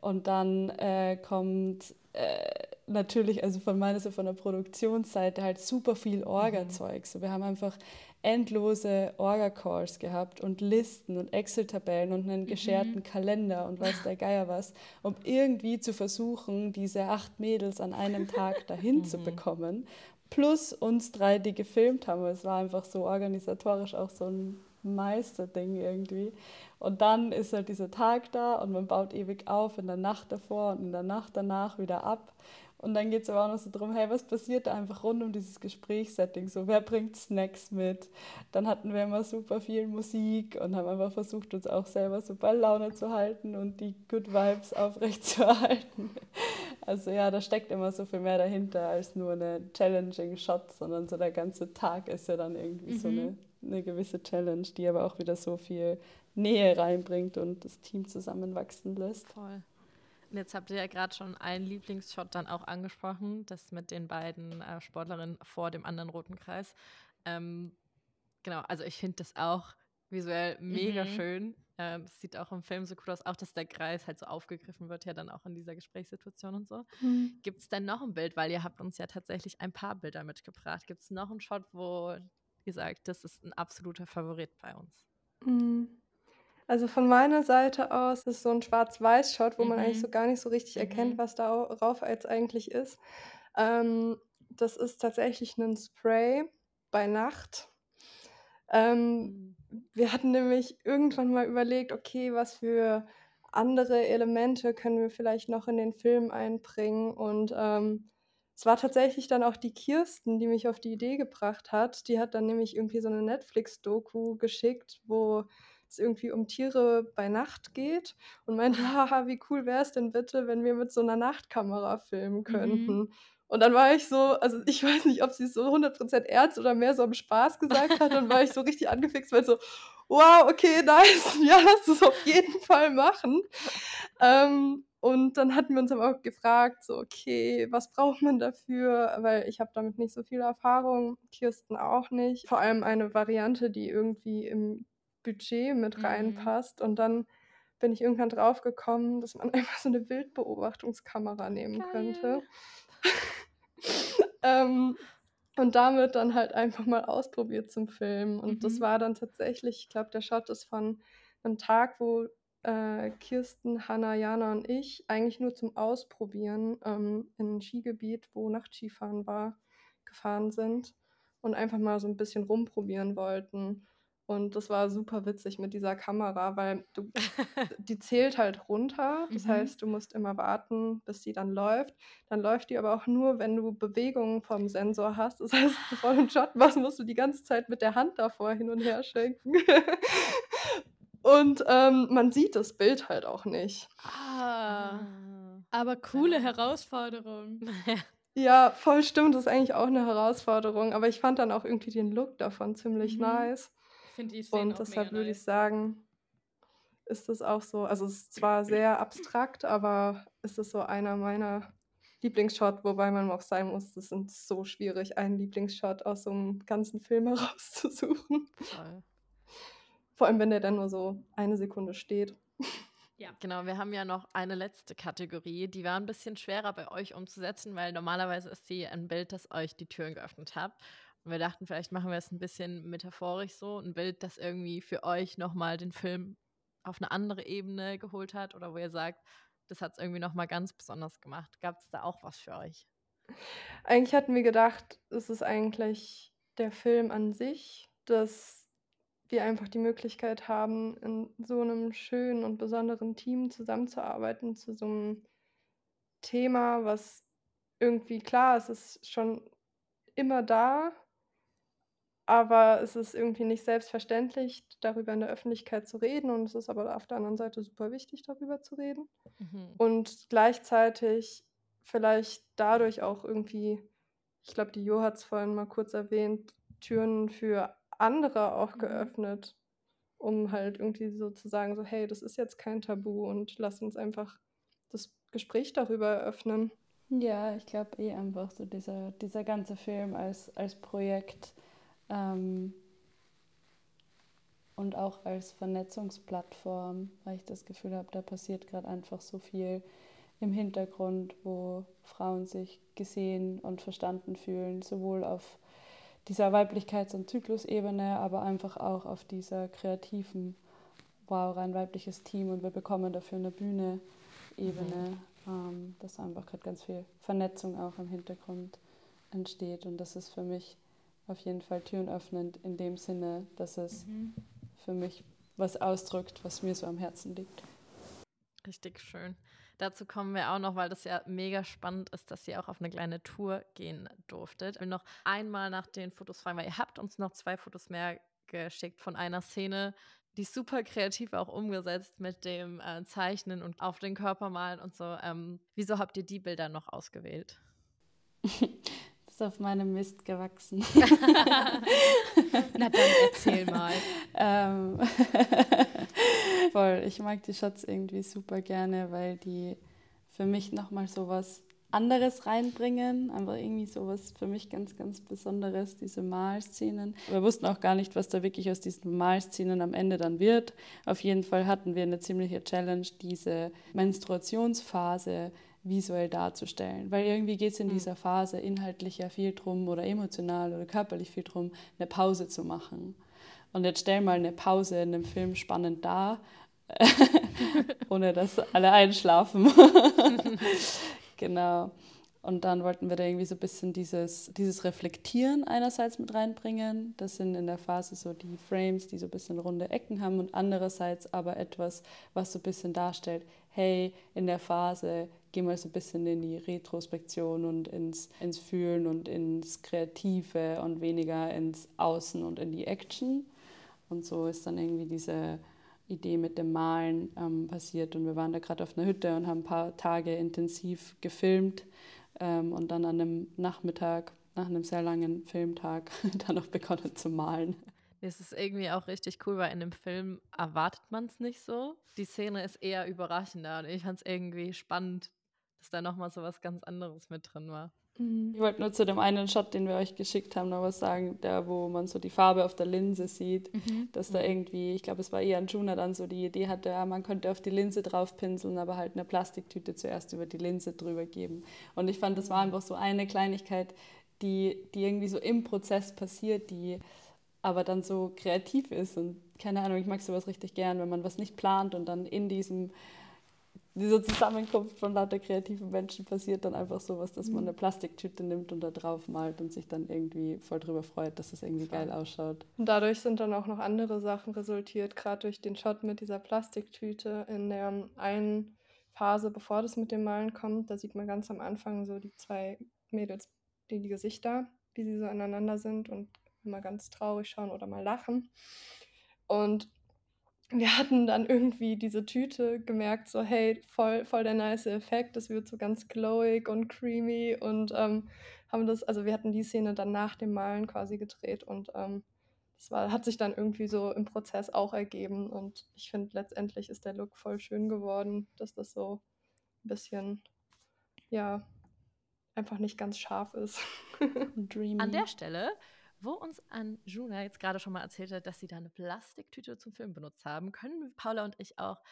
Und dann äh, kommt äh, natürlich, also von meiner Seite, von der Produktionsseite halt super viel Orga-Zeug. So, wir haben einfach endlose Orga-Calls gehabt und Listen und Excel-Tabellen und einen gescherten Kalender und weiß der Geier was, um irgendwie zu versuchen, diese acht Mädels an einem Tag dahin zu bekommen. Plus uns drei, die gefilmt haben. Es war einfach so organisatorisch auch so ein Meisterding irgendwie. Und dann ist halt dieser Tag da und man baut ewig auf in der Nacht davor und in der Nacht danach wieder ab. Und dann geht es aber auch noch so darum, hey, was passiert da einfach rund um dieses Gesprächssetting? So, wer bringt Snacks mit? Dann hatten wir immer super viel Musik und haben einfach versucht, uns auch selber super Laune zu halten und die Good Vibes aufrechtzuerhalten. Also ja, da steckt immer so viel mehr dahinter als nur eine challenging Shot, sondern so der ganze Tag ist ja dann irgendwie mhm. so eine, eine gewisse Challenge, die aber auch wieder so viel Nähe reinbringt und das Team zusammenwachsen lässt. Voll. Und jetzt habt ihr ja gerade schon einen Lieblingsshot dann auch angesprochen, das mit den beiden äh, Sportlerinnen vor dem anderen roten Kreis. Ähm, genau, also ich finde das auch visuell mega mhm. schön. Ähm, es sieht auch im Film so cool aus, auch dass der Kreis halt so aufgegriffen wird, ja dann auch in dieser Gesprächssituation und so. Mhm. Gibt es denn noch ein Bild, weil ihr habt uns ja tatsächlich ein paar Bilder mitgebracht. Gibt es noch einen Shot, wo ihr sagt, das ist ein absoluter Favorit bei uns? Mhm. Also von meiner Seite aus ist so ein Schwarz-Weiß-Shot, wo man eigentlich mhm. so gar nicht so richtig erkennt, mhm. was darauf jetzt eigentlich ist. Ähm, das ist tatsächlich ein Spray bei Nacht. Ähm, mhm. wir hatten nämlich irgendwann mal überlegt, okay, was für andere Elemente können wir vielleicht noch in den Film einbringen. Und ähm, es war tatsächlich dann auch die Kirsten, die mich auf die Idee gebracht hat. Die hat dann nämlich irgendwie so eine Netflix-Doku geschickt, wo es irgendwie um Tiere bei Nacht geht und meinte, haha, wie cool wäre es denn bitte, wenn wir mit so einer Nachtkamera filmen könnten. Mhm. Und dann war ich so, also ich weiß nicht, ob sie es so 100% ernst oder mehr so am Spaß gesagt hat, dann war ich so richtig angefixt, weil so, wow, okay, nice, ja, lass es auf jeden Fall machen. Ähm, und dann hatten wir uns aber auch gefragt, so, okay, was braucht man dafür? Weil ich habe damit nicht so viel Erfahrung, Kirsten auch nicht. Vor allem eine Variante, die irgendwie im Budget mit mhm. reinpasst. Und dann bin ich irgendwann drauf gekommen, dass man einfach so eine Bildbeobachtungskamera nehmen Geil. könnte. ähm, und damit dann halt einfach mal ausprobiert zum Filmen. Und mhm. das war dann tatsächlich, ich glaube, der Shot ist von einem Tag, wo äh, Kirsten, Hanna, Jana und ich eigentlich nur zum Ausprobieren ähm, in ein Skigebiet, wo Nachtskifahren war, gefahren sind und einfach mal so ein bisschen rumprobieren wollten. Und das war super witzig mit dieser Kamera, weil du, die zählt halt runter. Das mhm. heißt, du musst immer warten, bis sie dann läuft. Dann läuft die aber auch nur, wenn du Bewegungen vom Sensor hast. Das heißt, bevor du einen Shot machst, musst du die ganze Zeit mit der Hand davor hin und her schenken. und ähm, man sieht das Bild halt auch nicht. Ah, aber coole ja. Herausforderung. Ja, voll stimmt. Das ist eigentlich auch eine Herausforderung. Aber ich fand dann auch irgendwie den Look davon ziemlich mhm. nice finde die Szene Und deshalb würde ich sagen, ist das auch so, also es ist zwar sehr abstrakt, aber ist es so einer meiner Lieblingsshots, wobei man auch sein muss, das ist so schwierig, einen Lieblingsshot aus so einem ganzen Film herauszusuchen. Toll. Vor allem, wenn der dann nur so eine Sekunde steht. Ja. Genau, wir haben ja noch eine letzte Kategorie, die war ein bisschen schwerer bei euch umzusetzen, weil normalerweise ist sie ein Bild, das euch die Türen geöffnet hat. Und wir dachten, vielleicht machen wir es ein bisschen metaphorisch so, ein Bild, das irgendwie für euch nochmal den Film auf eine andere Ebene geholt hat oder wo ihr sagt, das hat es irgendwie nochmal ganz besonders gemacht. Gab es da auch was für euch? Eigentlich hatten wir gedacht, es ist eigentlich der Film an sich, dass wir einfach die Möglichkeit haben, in so einem schönen und besonderen Team zusammenzuarbeiten zu so einem Thema, was irgendwie klar, es ist schon immer da, aber es ist irgendwie nicht selbstverständlich, darüber in der Öffentlichkeit zu reden. Und es ist aber auf der anderen Seite super wichtig, darüber zu reden. Mhm. Und gleichzeitig vielleicht dadurch auch irgendwie, ich glaube, die Jo hat es vorhin mal kurz erwähnt, Türen für andere auch mhm. geöffnet, um halt irgendwie so zu sagen, so, hey, das ist jetzt kein Tabu und lass uns einfach das Gespräch darüber eröffnen. Ja, ich glaube eh einfach so dieser, dieser ganze Film als, als Projekt ähm, und auch als Vernetzungsplattform, weil ich das Gefühl habe, da passiert gerade einfach so viel im Hintergrund, wo Frauen sich gesehen und verstanden fühlen, sowohl auf dieser Weiblichkeits- und Zyklusebene, aber einfach auch auf dieser kreativen, wow, rein weibliches Team und wir bekommen dafür eine Bühne-Ebene, mhm. ähm, dass einfach gerade ganz viel Vernetzung auch im Hintergrund entsteht und das ist für mich auf jeden Fall Türen öffnend in dem Sinne, dass es mhm. für mich was ausdrückt, was mir so am Herzen liegt. Richtig schön. Dazu kommen wir auch noch, weil das ja mega spannend ist, dass ihr auch auf eine kleine Tour gehen durftet. Ich will noch einmal nach den Fotos fragen, weil ihr habt uns noch zwei Fotos mehr geschickt von einer Szene, die super kreativ auch umgesetzt mit dem äh, Zeichnen und auf den Körper malen und so. Ähm, wieso habt ihr die Bilder noch ausgewählt? ist auf meinem Mist gewachsen. Na dann erzähl mal. ähm, voll. Ich mag die Shots irgendwie super gerne, weil die für mich nochmal so was anderes reinbringen. Einfach irgendwie so was für mich ganz, ganz Besonderes, diese Malszenen. Wir wussten auch gar nicht, was da wirklich aus diesen Malszenen am Ende dann wird. Auf jeden Fall hatten wir eine ziemliche Challenge, diese Menstruationsphase visuell darzustellen. Weil irgendwie geht es in hm. dieser Phase inhaltlich ja viel drum oder emotional oder körperlich viel drum, eine Pause zu machen. Und jetzt stell mal eine Pause in einem Film spannend dar, ohne dass alle einschlafen. genau. Und dann wollten wir da irgendwie so ein bisschen dieses, dieses Reflektieren einerseits mit reinbringen. Das sind in der Phase so die Frames, die so ein bisschen runde Ecken haben und andererseits aber etwas, was so ein bisschen darstellt, hey, in der Phase gehen wir so ein bisschen in die Retrospektion und ins, ins Fühlen und ins Kreative und weniger ins Außen und in die Action. Und so ist dann irgendwie diese Idee mit dem Malen ähm, passiert. Und wir waren da gerade auf einer Hütte und haben ein paar Tage intensiv gefilmt ähm, und dann an einem Nachmittag, nach einem sehr langen Filmtag, dann noch begonnen zu malen. Es ist irgendwie auch richtig cool, weil in dem Film erwartet man es nicht so. Die Szene ist eher überraschender und ich fand es irgendwie spannend, dass da nochmal so was ganz anderes mit drin war. Mhm. Ich wollte nur zu dem einen Shot, den wir euch geschickt haben, noch was sagen, der, wo man so die Farbe auf der Linse sieht, mhm. dass da irgendwie, ich glaube, es war eher ein Juna dann so die Idee hatte, ja, man könnte auf die Linse drauf pinseln, aber halt eine Plastiktüte zuerst über die Linse drüber geben. Und ich fand, das war einfach so eine Kleinigkeit, die, die irgendwie so im Prozess passiert, die aber dann so kreativ ist und keine Ahnung, ich mag sowas richtig gern, wenn man was nicht plant und dann in diesem diese Zusammenkunft von lauter kreativen Menschen passiert dann einfach sowas, dass man mhm. eine Plastiktüte nimmt und da drauf malt und sich dann irgendwie voll drüber freut, dass es irgendwie geil ausschaut. Und dadurch sind dann auch noch andere Sachen resultiert, gerade durch den Shot mit dieser Plastiktüte in der einen Phase, bevor das mit dem Malen kommt. Da sieht man ganz am Anfang so die zwei Mädels, die, die Gesichter, wie sie so aneinander sind und immer ganz traurig schauen oder mal lachen. Und wir hatten dann irgendwie diese Tüte gemerkt, so hey, voll, voll der nice Effekt, das wird so ganz glowig und creamy und ähm, haben das, also wir hatten die Szene dann nach dem Malen quasi gedreht und ähm, das war, hat sich dann irgendwie so im Prozess auch ergeben und ich finde letztendlich ist der Look voll schön geworden, dass das so ein bisschen, ja, einfach nicht ganz scharf ist. Dreamy. An der Stelle wo uns Anjuna jetzt gerade schon mal erzählt hat, dass sie da eine Plastiktüte zum Film benutzt haben, können Paula und ich auch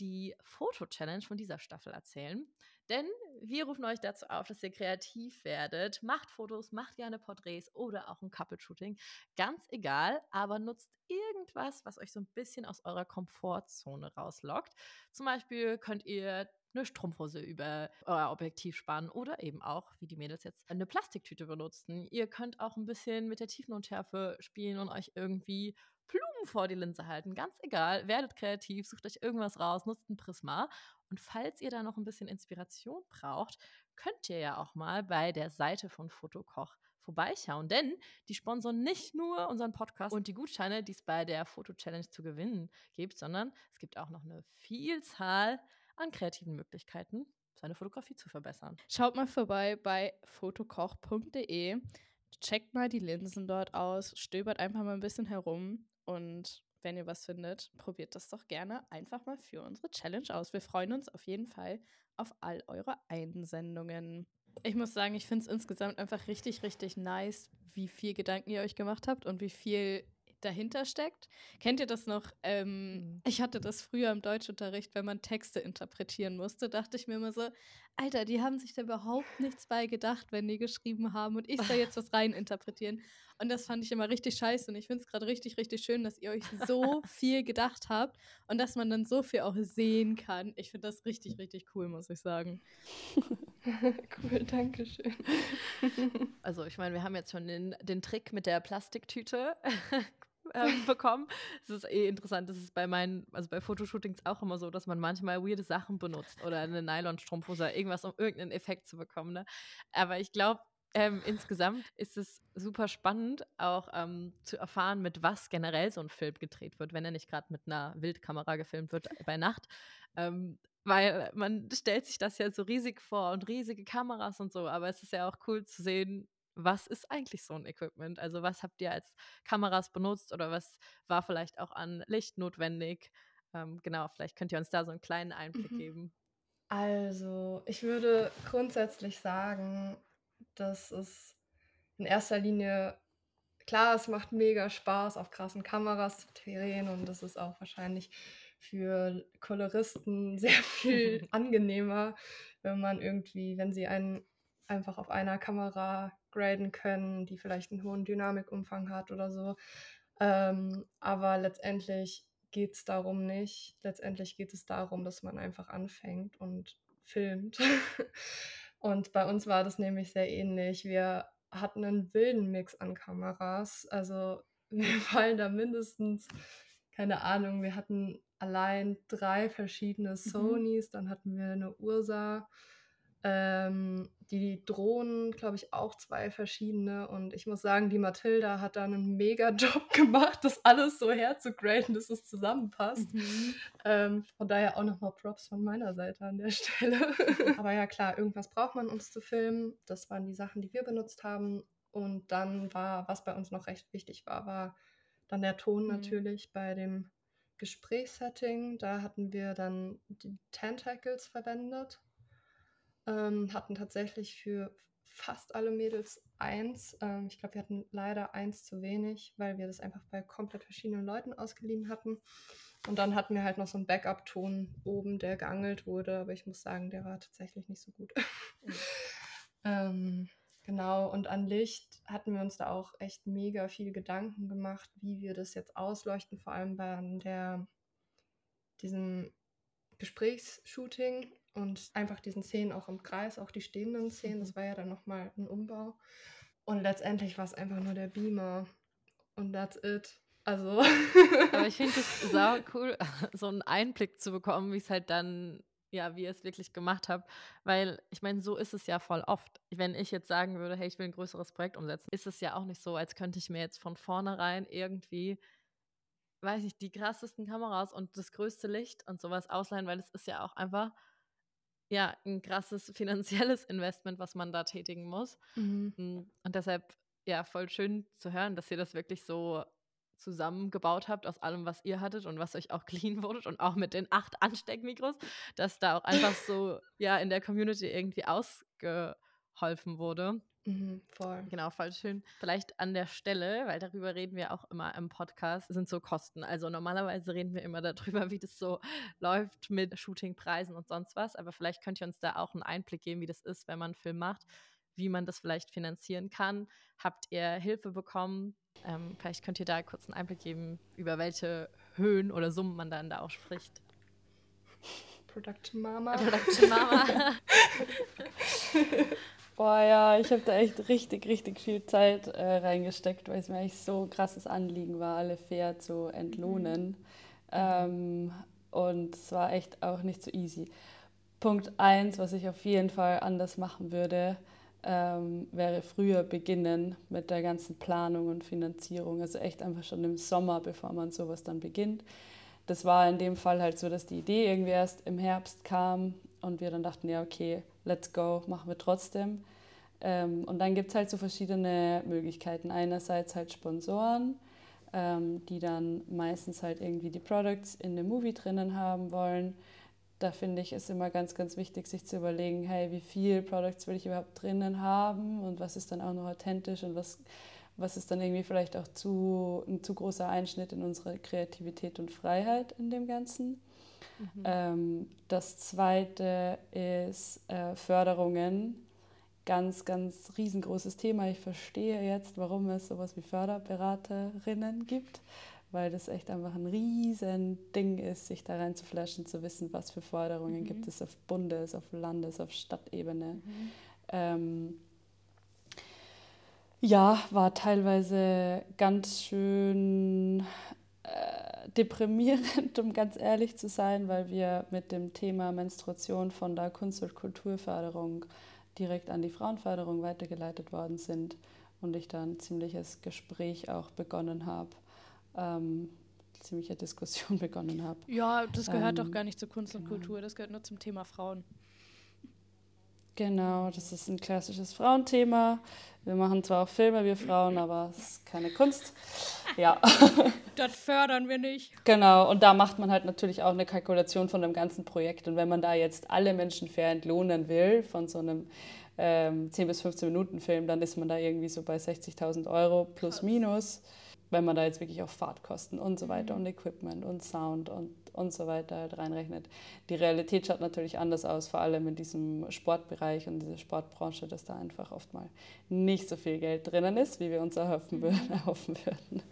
die Foto-Challenge von dieser Staffel erzählen. Denn wir rufen euch dazu auf, dass ihr kreativ werdet. Macht Fotos, macht gerne Porträts oder auch ein Couple-Shooting. Ganz egal, aber nutzt irgendwas, was euch so ein bisschen aus eurer Komfortzone rauslockt. Zum Beispiel könnt ihr eine Strumpfhose über euer Objektiv spannen oder eben auch, wie die Mädels jetzt, eine Plastiktüte benutzen. Ihr könnt auch ein bisschen mit der Tiefenunschärfe spielen und euch irgendwie Blumen vor die Linse halten. Ganz egal, werdet kreativ, sucht euch irgendwas raus, nutzt ein Prisma. Und falls ihr da noch ein bisschen Inspiration braucht, könnt ihr ja auch mal bei der Seite von Fotokoch vorbeischauen, denn die sponsoren nicht nur unseren Podcast und die Gutscheine, die es bei der Foto-Challenge zu gewinnen gibt, sondern es gibt auch noch eine Vielzahl an kreativen Möglichkeiten, seine Fotografie zu verbessern. Schaut mal vorbei bei fotokoch.de, checkt mal die Linsen dort aus, stöbert einfach mal ein bisschen herum und wenn ihr was findet, probiert das doch gerne einfach mal für unsere Challenge aus. Wir freuen uns auf jeden Fall auf all eure Einsendungen. Ich muss sagen, ich finde es insgesamt einfach richtig, richtig nice, wie viel Gedanken ihr euch gemacht habt und wie viel dahinter steckt. Kennt ihr das noch? Ähm, mhm. Ich hatte das früher im Deutschunterricht, wenn man Texte interpretieren musste, dachte ich mir immer so, Alter, die haben sich da überhaupt nichts bei gedacht, wenn die geschrieben haben und ich soll jetzt was rein interpretieren. Und das fand ich immer richtig scheiße und ich finde es gerade richtig, richtig schön, dass ihr euch so viel gedacht habt und dass man dann so viel auch sehen kann. Ich finde das richtig, richtig cool, muss ich sagen. cool, danke schön. Also ich meine, wir haben jetzt schon den, den Trick mit der Plastiktüte ähm, bekommen. Es ist eh interessant, das ist bei meinen, also bei Fotoshootings auch immer so, dass man manchmal weirde Sachen benutzt oder eine Nylonstrumpfhose irgendwas, um irgendeinen Effekt zu bekommen. Ne? Aber ich glaube, ähm, insgesamt ist es super spannend, auch ähm, zu erfahren, mit was generell so ein Film gedreht wird, wenn er nicht gerade mit einer Wildkamera gefilmt wird bei Nacht. Ähm, weil man stellt sich das ja so riesig vor und riesige Kameras und so, aber es ist ja auch cool zu sehen, was ist eigentlich so ein Equipment? Also was habt ihr als Kameras benutzt oder was war vielleicht auch an Licht notwendig? Ähm, genau, vielleicht könnt ihr uns da so einen kleinen Einblick mhm. geben. Also, ich würde grundsätzlich sagen, dass es in erster Linie, klar, es macht mega Spaß, auf krassen Kameras zu drehen und das ist auch wahrscheinlich für Koloristen sehr viel angenehmer, wenn man irgendwie, wenn sie einen einfach auf einer Kamera graden können, die vielleicht einen hohen Dynamikumfang hat oder so. Ähm, aber letztendlich geht es darum nicht. Letztendlich geht es darum, dass man einfach anfängt und filmt. und bei uns war das nämlich sehr ähnlich. Wir hatten einen wilden Mix an Kameras. Also wir fallen da mindestens, keine Ahnung, wir hatten allein drei verschiedene mhm. Sonys, mhm. dann hatten wir eine Ursa, ähm, die Drohnen, glaube ich, auch zwei verschiedene. Und ich muss sagen, die Mathilda hat da einen mega Job gemacht, das alles so herzugraden, dass es zusammenpasst. Mhm. Ähm, von daher auch nochmal Props von meiner Seite an der Stelle. Aber ja, klar, irgendwas braucht man, um es zu filmen. Das waren die Sachen, die wir benutzt haben. Und dann war, was bei uns noch recht wichtig war, war dann der Ton mhm. natürlich bei dem Gesprächssetting. Da hatten wir dann die Tentacles verwendet ähm, hatten tatsächlich für fast alle Mädels eins. Ähm, ich glaube, wir hatten leider eins zu wenig, weil wir das einfach bei komplett verschiedenen Leuten ausgeliehen hatten. Und dann hatten wir halt noch so einen Backup-Ton oben, der geangelt wurde, aber ich muss sagen, der war tatsächlich nicht so gut. Mhm. ähm, genau, und an Licht hatten wir uns da auch echt mega viel Gedanken gemacht, wie wir das jetzt ausleuchten, vor allem bei der, diesem Gesprächsshooting und einfach diesen Szenen auch im Kreis, auch die stehenden Szenen, das mhm. war ja dann nochmal ein Umbau. Und letztendlich war es einfach nur der Beamer. Und that's it. Also. Aber ich finde es sau cool, so einen Einblick zu bekommen, wie es halt dann, ja, wie ihr es wirklich gemacht habt. Weil, ich meine, so ist es ja voll oft. Wenn ich jetzt sagen würde, hey, ich will ein größeres Projekt umsetzen, ist es ja auch nicht so, als könnte ich mir jetzt von vornherein irgendwie weiß ich, die krassesten Kameras und das größte Licht und sowas ausleihen, weil es ist ja auch einfach ja, ein krasses finanzielles Investment, was man da tätigen muss. Mhm. Hm, und deshalb, ja, voll schön zu hören, dass ihr das wirklich so zusammengebaut habt aus allem, was ihr hattet und was euch auch clean wurde und auch mit den acht Ansteckmikros, dass da auch einfach so, ja, in der Community irgendwie ausgeholfen wurde. Mhm, voll. Genau, voll schön. Vielleicht an der Stelle, weil darüber reden wir auch immer im Podcast, sind so Kosten. Also normalerweise reden wir immer darüber, wie das so läuft mit Shootingpreisen und sonst was. Aber vielleicht könnt ihr uns da auch einen Einblick geben, wie das ist, wenn man einen Film macht, wie man das vielleicht finanzieren kann. Habt ihr Hilfe bekommen? Ähm, vielleicht könnt ihr da kurz einen Einblick geben, über welche Höhen oder Summen man dann da auch spricht. Production Mama. Production Mama. Boah, ja, ich habe da echt richtig, richtig viel Zeit äh, reingesteckt, weil es mir eigentlich so ein krasses Anliegen war, alle fair zu entlohnen. Mhm. Ähm, und es war echt auch nicht so easy. Punkt eins, was ich auf jeden Fall anders machen würde, ähm, wäre früher beginnen mit der ganzen Planung und Finanzierung. Also echt einfach schon im Sommer, bevor man sowas dann beginnt. Das war in dem Fall halt so, dass die Idee irgendwie erst im Herbst kam und wir dann dachten, ja, okay, let's go, machen wir trotzdem. Ähm, und dann gibt es halt so verschiedene Möglichkeiten. Einerseits halt Sponsoren, ähm, die dann meistens halt irgendwie die Products in dem Movie drinnen haben wollen. Da finde ich es immer ganz, ganz wichtig, sich zu überlegen, hey, wie viel Products will ich überhaupt drinnen haben und was ist dann auch noch authentisch und was, was ist dann irgendwie vielleicht auch zu, ein zu großer Einschnitt in unsere Kreativität und Freiheit in dem Ganzen. Mhm. Ähm, das zweite ist äh, Förderungen. Ganz, ganz riesengroßes Thema. Ich verstehe jetzt, warum es sowas wie Förderberaterinnen gibt, weil das echt einfach ein riesen Ding ist, sich da reinzuflaschen, zu wissen, was für Förderungen mhm. gibt es auf Bundes-, auf Landes-, auf Stadtebene. Mhm. Ähm, Ja, war teilweise ganz schön äh, deprimierend, um ganz ehrlich zu sein, weil wir mit dem Thema Menstruation von der Kunst- und Kulturförderung direkt an die Frauenförderung weitergeleitet worden sind und ich da ein ziemliches Gespräch auch begonnen habe, ähm, ziemliche Diskussion begonnen habe. Ja, das gehört Ähm, doch gar nicht zu Kunst und genau. Kultur, das gehört nur zum Thema Frauen. Genau, das ist ein klassisches Frauenthema. Wir machen zwar auch Filme, wir Frauen, aber es ist keine Kunst. Ja, Das fördern wir nicht. genau. Und da macht man halt natürlich auch eine Kalkulation von dem ganzen Projekt. Und wenn man da jetzt alle Menschen fair entlohnen will von so einem ähm, 10 bis 15 Minuten Film, dann ist man da irgendwie so bei 60.000 Euro plus minus. Wenn man da jetzt wirklich auch Fahrtkosten und so weiter und Equipment und Sound und, und so weiter halt reinrechnet. Die Realität schaut natürlich anders aus, vor allem in diesem Sportbereich und dieser Sportbranche, dass da einfach oft mal nicht so viel Geld drinnen ist, wie wir uns erhoffen würden. Erhoffen würden.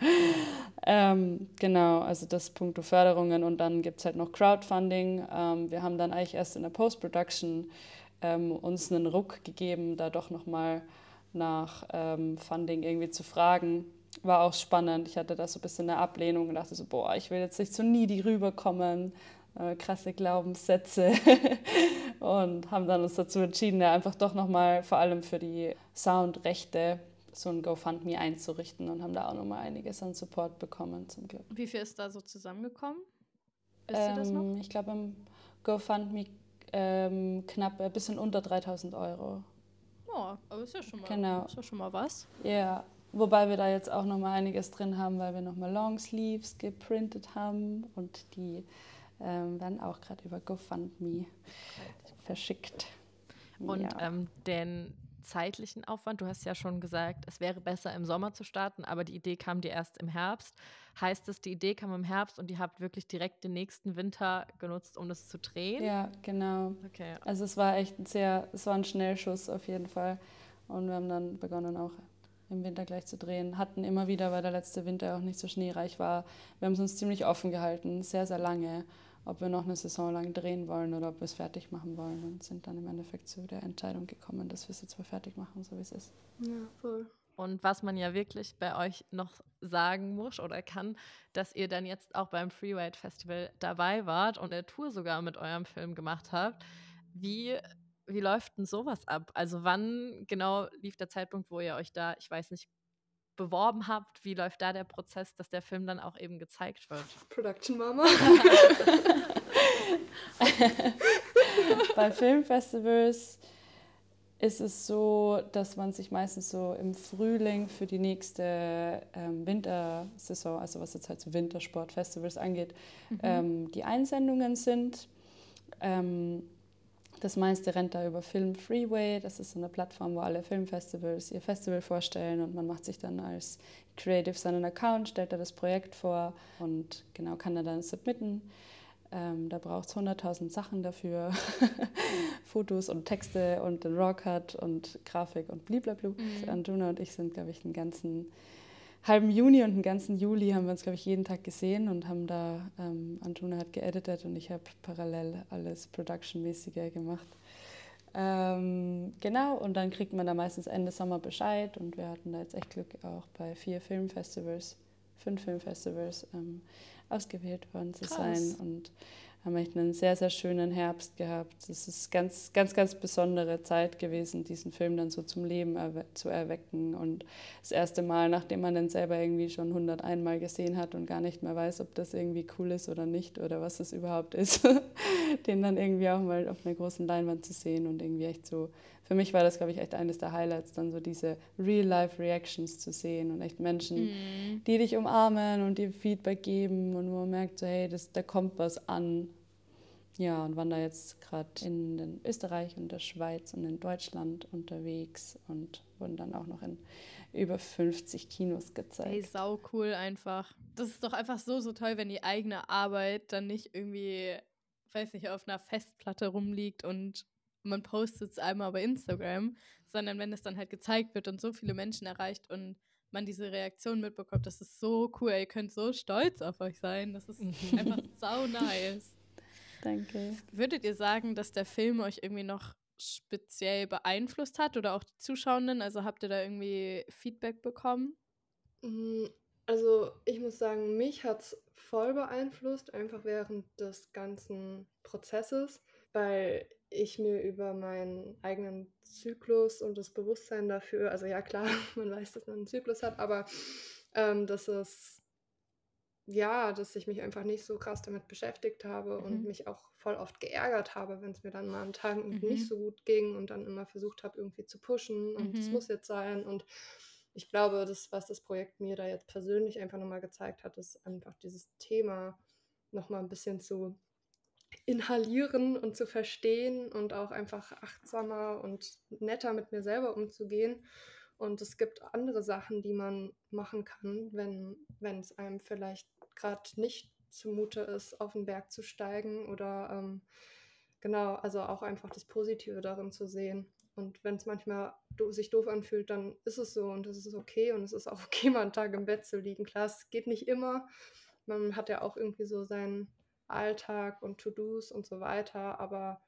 Ähm, genau, also das Punkto Förderungen und dann gibt es halt noch Crowdfunding. Ähm, wir haben dann eigentlich erst in der Post-Production ähm, uns einen Ruck gegeben, da doch nochmal nach ähm, Funding irgendwie zu fragen. War auch spannend. Ich hatte da so ein bisschen eine Ablehnung und dachte so, boah, ich will jetzt nicht so needy rüberkommen. Äh, krasse Glaubenssätze. und haben dann uns dazu entschieden, ja, einfach doch nochmal vor allem für die Soundrechte so ein GoFundMe einzurichten und haben da auch nochmal einiges an Support bekommen, zum Glück. Wie viel ist da so zusammengekommen? Ähm, ich glaube, im GoFundMe ähm, knapp ein bisschen unter 3000 Euro. Oh, aber ist ja schon mal, Genau. ist ja schon mal was. Ja, wobei wir da jetzt auch nochmal einiges drin haben, weil wir nochmal Longsleeves geprintet haben und die ähm, werden auch gerade über GoFundMe verschickt. Und ja. ähm, den zeitlichen Aufwand, du hast ja schon gesagt, es wäre besser im Sommer zu starten, aber die Idee kam dir erst im Herbst. Heißt es, die Idee kam im Herbst und ihr habt wirklich direkt den nächsten Winter genutzt, um das zu drehen? ja, genau. Okay. Also es war echt ein sehr, es war ein Schnellschuss auf jeden Fall. Und wir haben dann begonnen auch im Winter gleich zu drehen. Hatten immer wieder, weil der letzte Winter auch nicht so schneereich war. Wir haben es uns ziemlich offen gehalten, sehr, sehr lange, ob wir noch eine Saison lang drehen wollen oder ob wir es fertig machen wollen. Und sind dann im Endeffekt zu der Entscheidung gekommen, dass wir es jetzt mal fertig machen, so wie es ist. Ja, voll. Und was man ja wirklich bei euch noch sagen muss oder kann, dass ihr dann jetzt auch beim Freeride Festival dabei wart und eine Tour sogar mit eurem Film gemacht habt. Wie, wie läuft denn sowas ab? Also wann genau lief der Zeitpunkt, wo ihr euch da, ich weiß nicht, beworben habt? Wie läuft da der Prozess, dass der Film dann auch eben gezeigt wird? Production Mama. Bei Filmfestivals ist es so, dass man sich meistens so im Frühling für die nächste ähm, Wintersaison, also was jetzt halt so Wintersportfestivals angeht, ähm, die Einsendungen sind. Ähm, das meiste rennt da über Film Freeway. Das ist so eine Plattform, wo alle Filmfestivals ihr Festival vorstellen und man macht sich dann als Creative seinen Account, stellt da das Projekt vor und genau kann er dann submitten. Ähm, da braucht es 100.000 Sachen dafür. Fotos und Texte und den Rawcut und Grafik und blablabla. Mhm. Anjuna und ich sind, glaube ich, den ganzen halben Juni und den ganzen Juli haben wir uns, glaube ich, jeden Tag gesehen und haben da, ähm, Anjuna hat geeditet und ich habe parallel alles Production-mäßige gemacht. Ähm, genau, und dann kriegt man da meistens Ende Sommer Bescheid und wir hatten da jetzt echt Glück, auch bei vier Filmfestivals, fünf Filmfestivals ähm, ausgewählt worden zu Krass. sein und haben echt einen sehr, sehr schönen Herbst gehabt. Es ist ganz, ganz, ganz besondere Zeit gewesen, diesen Film dann so zum Leben erwe zu erwecken. Und das erste Mal, nachdem man den selber irgendwie schon 101 Mal gesehen hat und gar nicht mehr weiß, ob das irgendwie cool ist oder nicht oder was es überhaupt ist, den dann irgendwie auch mal auf einer großen Leinwand zu sehen und irgendwie echt so. Für mich war das, glaube ich, echt eines der Highlights, dann so diese Real-Life-Reactions zu sehen und echt Menschen, Mhm. die dich umarmen und dir Feedback geben und wo man merkt, so, hey, das, da kommt was an. Ja, und waren da jetzt gerade in Österreich und der Schweiz und in Deutschland unterwegs und wurden dann auch noch in über 50 Kinos gezeigt. sau cool einfach. Das ist doch einfach so, so toll, wenn die eigene Arbeit dann nicht irgendwie, weiß nicht, auf einer Festplatte rumliegt und man postet es einmal bei Instagram, sondern wenn es dann halt gezeigt wird und so viele Menschen erreicht und man diese Reaktion mitbekommt, das ist so cool. Ihr könnt so stolz auf euch sein. Das ist einfach sau nice. Danke. Würdet ihr sagen, dass der Film euch irgendwie noch speziell beeinflusst hat oder auch die Zuschauenden? Also habt ihr da irgendwie Feedback bekommen? Mm, also ich muss sagen, mich hat es voll beeinflusst, einfach während des ganzen Prozesses, weil ich mir über meinen eigenen Zyklus und das Bewusstsein dafür, also ja klar, man weiß, dass man einen Zyklus hat, aber ähm, dass es ja, dass ich mich einfach nicht so krass damit beschäftigt habe mhm. und mich auch voll oft geärgert habe, wenn es mir dann mal an Tagen mhm. nicht so gut ging und dann immer versucht habe, irgendwie zu pushen und es mhm. muss jetzt sein. Und ich glaube, das, was das Projekt mir da jetzt persönlich einfach nochmal gezeigt hat, ist einfach dieses Thema nochmal ein bisschen zu inhalieren und zu verstehen und auch einfach achtsamer und netter mit mir selber umzugehen. Und es gibt andere Sachen, die man machen kann, wenn, es einem vielleicht gerade nicht zumute ist, auf den Berg zu steigen oder ähm, genau, also auch einfach das Positive darin zu sehen. Und wenn es manchmal do sich doof anfühlt, dann ist es so und es ist okay und es ist auch okay, mal einen Tag im Bett zu liegen. Klar, es geht nicht immer. Man hat ja auch irgendwie so seinen Alltag und To-Dos und so weiter, aber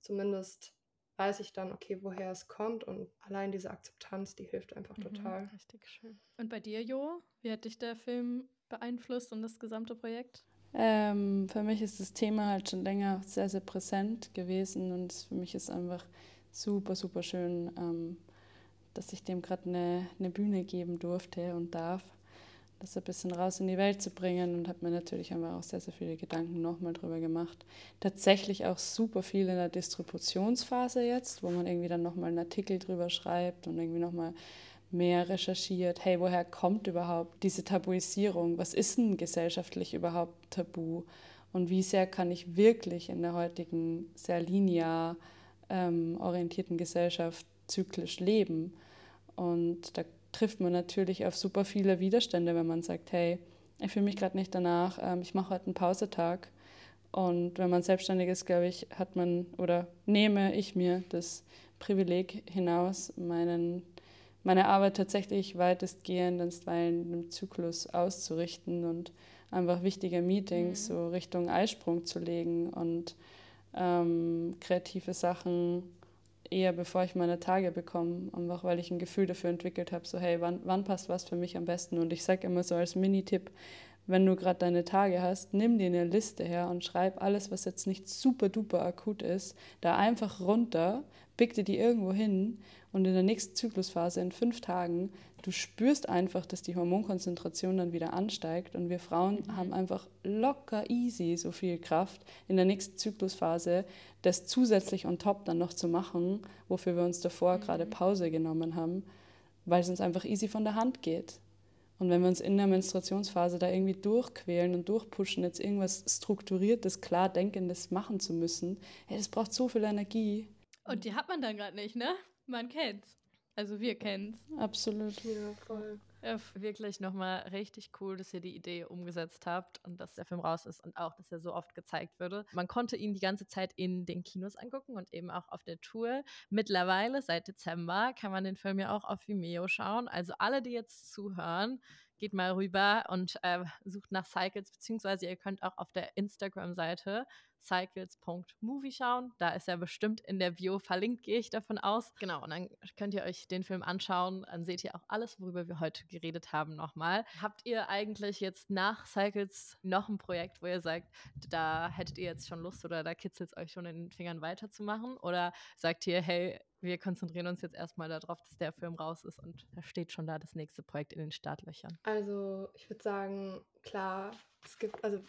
zumindest weiß ich dann, okay, woher es kommt und allein diese Akzeptanz, die hilft einfach mhm, total. Richtig schön. Und bei dir, Jo, wie hat dich der Film beeinflusst und das gesamte Projekt? Ähm, für mich ist das Thema halt schon länger sehr, sehr präsent gewesen und für mich ist einfach super, super schön, ähm, dass ich dem gerade eine, eine Bühne geben durfte und darf, das ein bisschen raus in die Welt zu bringen und habe mir natürlich einfach auch sehr, sehr viele Gedanken nochmal drüber gemacht. Tatsächlich auch super viel in der Distributionsphase jetzt, wo man irgendwie dann nochmal einen Artikel drüber schreibt und irgendwie nochmal mehr recherchiert, hey, woher kommt überhaupt diese Tabuisierung? Was ist denn gesellschaftlich überhaupt tabu? Und wie sehr kann ich wirklich in der heutigen sehr linear ähm, orientierten Gesellschaft zyklisch leben? Und da trifft man natürlich auf super viele Widerstände, wenn man sagt, hey, ich fühle mich gerade nicht danach, ähm, ich mache heute einen Pausetag. Und wenn man selbstständig ist, glaube ich, hat man oder nehme ich mir das Privileg hinaus, meinen meine Arbeit tatsächlich weitestgehend in einem Zyklus auszurichten und einfach wichtige Meetings mhm. so Richtung Eisprung zu legen und ähm, kreative Sachen eher bevor ich meine Tage bekomme, einfach weil ich ein Gefühl dafür entwickelt habe, so hey, wann, wann passt was für mich am besten? Und ich sage immer so als Mini-Tipp, wenn du gerade deine Tage hast, nimm dir eine Liste her und schreib alles, was jetzt nicht super duper akut ist, da einfach runter, pick dir die irgendwo hin und in der nächsten Zyklusphase in fünf Tagen, du spürst einfach, dass die Hormonkonzentration dann wieder ansteigt und wir Frauen mhm. haben einfach locker easy so viel Kraft in der nächsten Zyklusphase, das zusätzlich on top dann noch zu machen, wofür wir uns davor mhm. gerade Pause genommen haben, weil es uns einfach easy von der Hand geht. Und wenn wir uns in der Menstruationsphase da irgendwie durchquälen und durchpushen, jetzt irgendwas strukturiertes, klar denkendes machen zu müssen, hey, das braucht so viel Energie. Und die hat man dann gerade nicht, ne? Man kennt's. Also wir kennen's. Absolut. Ja, voll. Ja, wirklich nochmal richtig cool, dass ihr die Idee umgesetzt habt und dass der Film raus ist und auch, dass er so oft gezeigt würde. Man konnte ihn die ganze Zeit in den Kinos angucken und eben auch auf der Tour. Mittlerweile, seit Dezember, kann man den Film ja auch auf Vimeo schauen. Also alle, die jetzt zuhören, geht mal rüber und äh, sucht nach Cycles, beziehungsweise ihr könnt auch auf der Instagram-Seite cycles.movie schauen. Da ist er bestimmt in der Bio verlinkt, gehe ich davon aus. Genau, und dann könnt ihr euch den Film anschauen. Dann seht ihr auch alles, worüber wir heute geredet haben, nochmal. Habt ihr eigentlich jetzt nach Cycles noch ein Projekt, wo ihr sagt, da hättet ihr jetzt schon Lust oder da kitzelt es euch schon in den Fingern weiterzumachen? Oder sagt ihr, hey, wir konzentrieren uns jetzt erstmal darauf, dass der Film raus ist und da steht schon da das nächste Projekt in den Startlöchern. Also ich würde sagen, klar, es gibt, also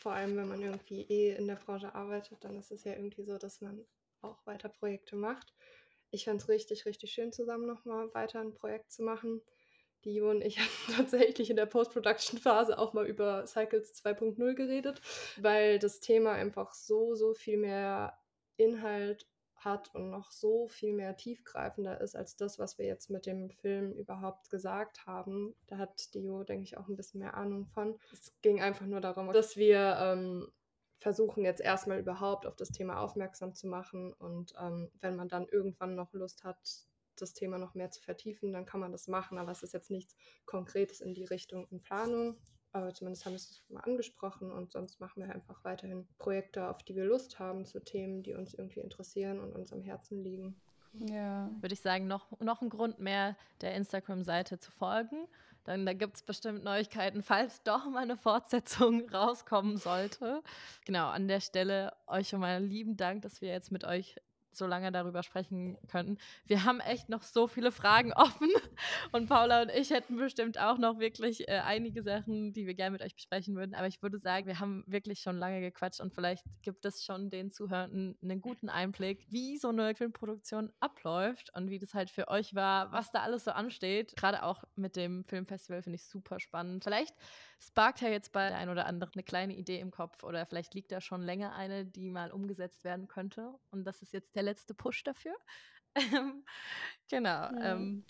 vor allem wenn man irgendwie eh in der Branche arbeitet, dann ist es ja irgendwie so, dass man auch weiter Projekte macht. Ich fände es richtig, richtig schön, zusammen nochmal weiter ein Projekt zu machen. Die Jo und ich haben tatsächlich in der Post-Production-Phase auch mal über Cycles 2.0 geredet, weil das Thema einfach so, so viel mehr Inhalt hat und noch so viel mehr tiefgreifender ist als das, was wir jetzt mit dem Film überhaupt gesagt haben. Da hat Dio, denke ich, auch ein bisschen mehr Ahnung von. Es ging einfach nur darum, dass wir ähm, versuchen jetzt erstmal überhaupt auf das Thema aufmerksam zu machen und ähm, wenn man dann irgendwann noch Lust hat, das Thema noch mehr zu vertiefen, dann kann man das machen, aber es ist jetzt nichts Konkretes in die Richtung in Planung. Aber zumindest haben wir es mal angesprochen und sonst machen wir einfach weiterhin Projekte, auf die wir Lust haben, zu Themen, die uns irgendwie interessieren und uns am Herzen liegen. Ja. Würde ich sagen, noch, noch ein Grund mehr, der Instagram-Seite zu folgen. Dann da gibt es bestimmt Neuigkeiten, falls doch mal eine Fortsetzung rauskommen sollte. Genau, an der Stelle euch schon mal lieben Dank, dass wir jetzt mit euch so lange darüber sprechen könnten. Wir haben echt noch so viele Fragen offen und Paula und ich hätten bestimmt auch noch wirklich äh, einige Sachen, die wir gerne mit euch besprechen würden. Aber ich würde sagen, wir haben wirklich schon lange gequatscht und vielleicht gibt es schon den Zuhörenden einen guten Einblick, wie so eine Filmproduktion abläuft und wie das halt für euch war, was da alles so ansteht. Gerade auch mit dem Filmfestival finde ich super spannend. Vielleicht sparkt ja jetzt bei der ein oder anderen eine kleine Idee im Kopf oder vielleicht liegt da schon länger eine, die mal umgesetzt werden könnte. Und das ist jetzt der letzte Push dafür. Ähm, genau. Ja, ähm,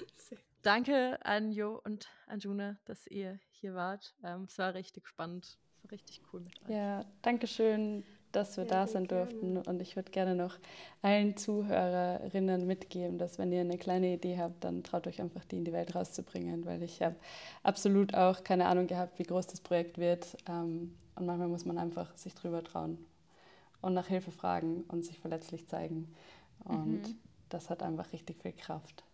danke an Jo und Anjuna, dass ihr hier wart. Ähm, es war richtig spannend. Es war richtig cool mit euch. Ja, danke schön dass wir ja, da sein gerne. durften. Und ich würde gerne noch allen Zuhörerinnen mitgeben, dass wenn ihr eine kleine Idee habt, dann traut euch einfach, die in die Welt rauszubringen, weil ich habe absolut auch keine Ahnung gehabt, wie groß das Projekt wird. Ähm, und manchmal muss man einfach sich drüber trauen und nach Hilfe fragen und sich verletzlich zeigen. Und mhm. das hat einfach richtig viel Kraft.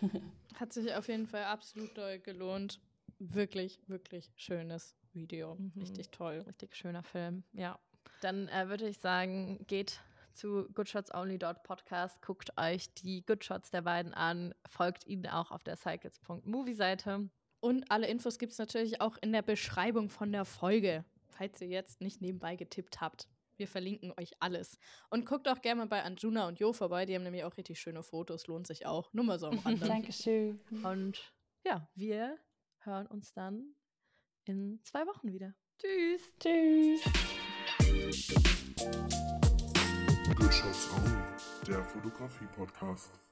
Hat sich auf jeden Fall absolut doll gelohnt. Wirklich, wirklich schönes Video. Mhm. Richtig toll. Richtig schöner Film. Ja, dann äh, würde ich sagen, geht zu goodshotsonly.podcast, guckt euch die Good Shots der beiden an, folgt ihnen auch auf der cycles.movie-Seite. Und alle Infos gibt es natürlich auch in der Beschreibung von der Folge, falls ihr jetzt nicht nebenbei getippt habt. Wir verlinken euch alles. Und guckt auch gerne mal bei Anjuna und Jo vorbei. Die haben nämlich auch richtig schöne Fotos. Lohnt sich auch. Nur mal so am Rande. Dankeschön. Und ja, wir hören uns dann in zwei Wochen wieder. Tschüss. Tschüss. Der Fotografie-Podcast.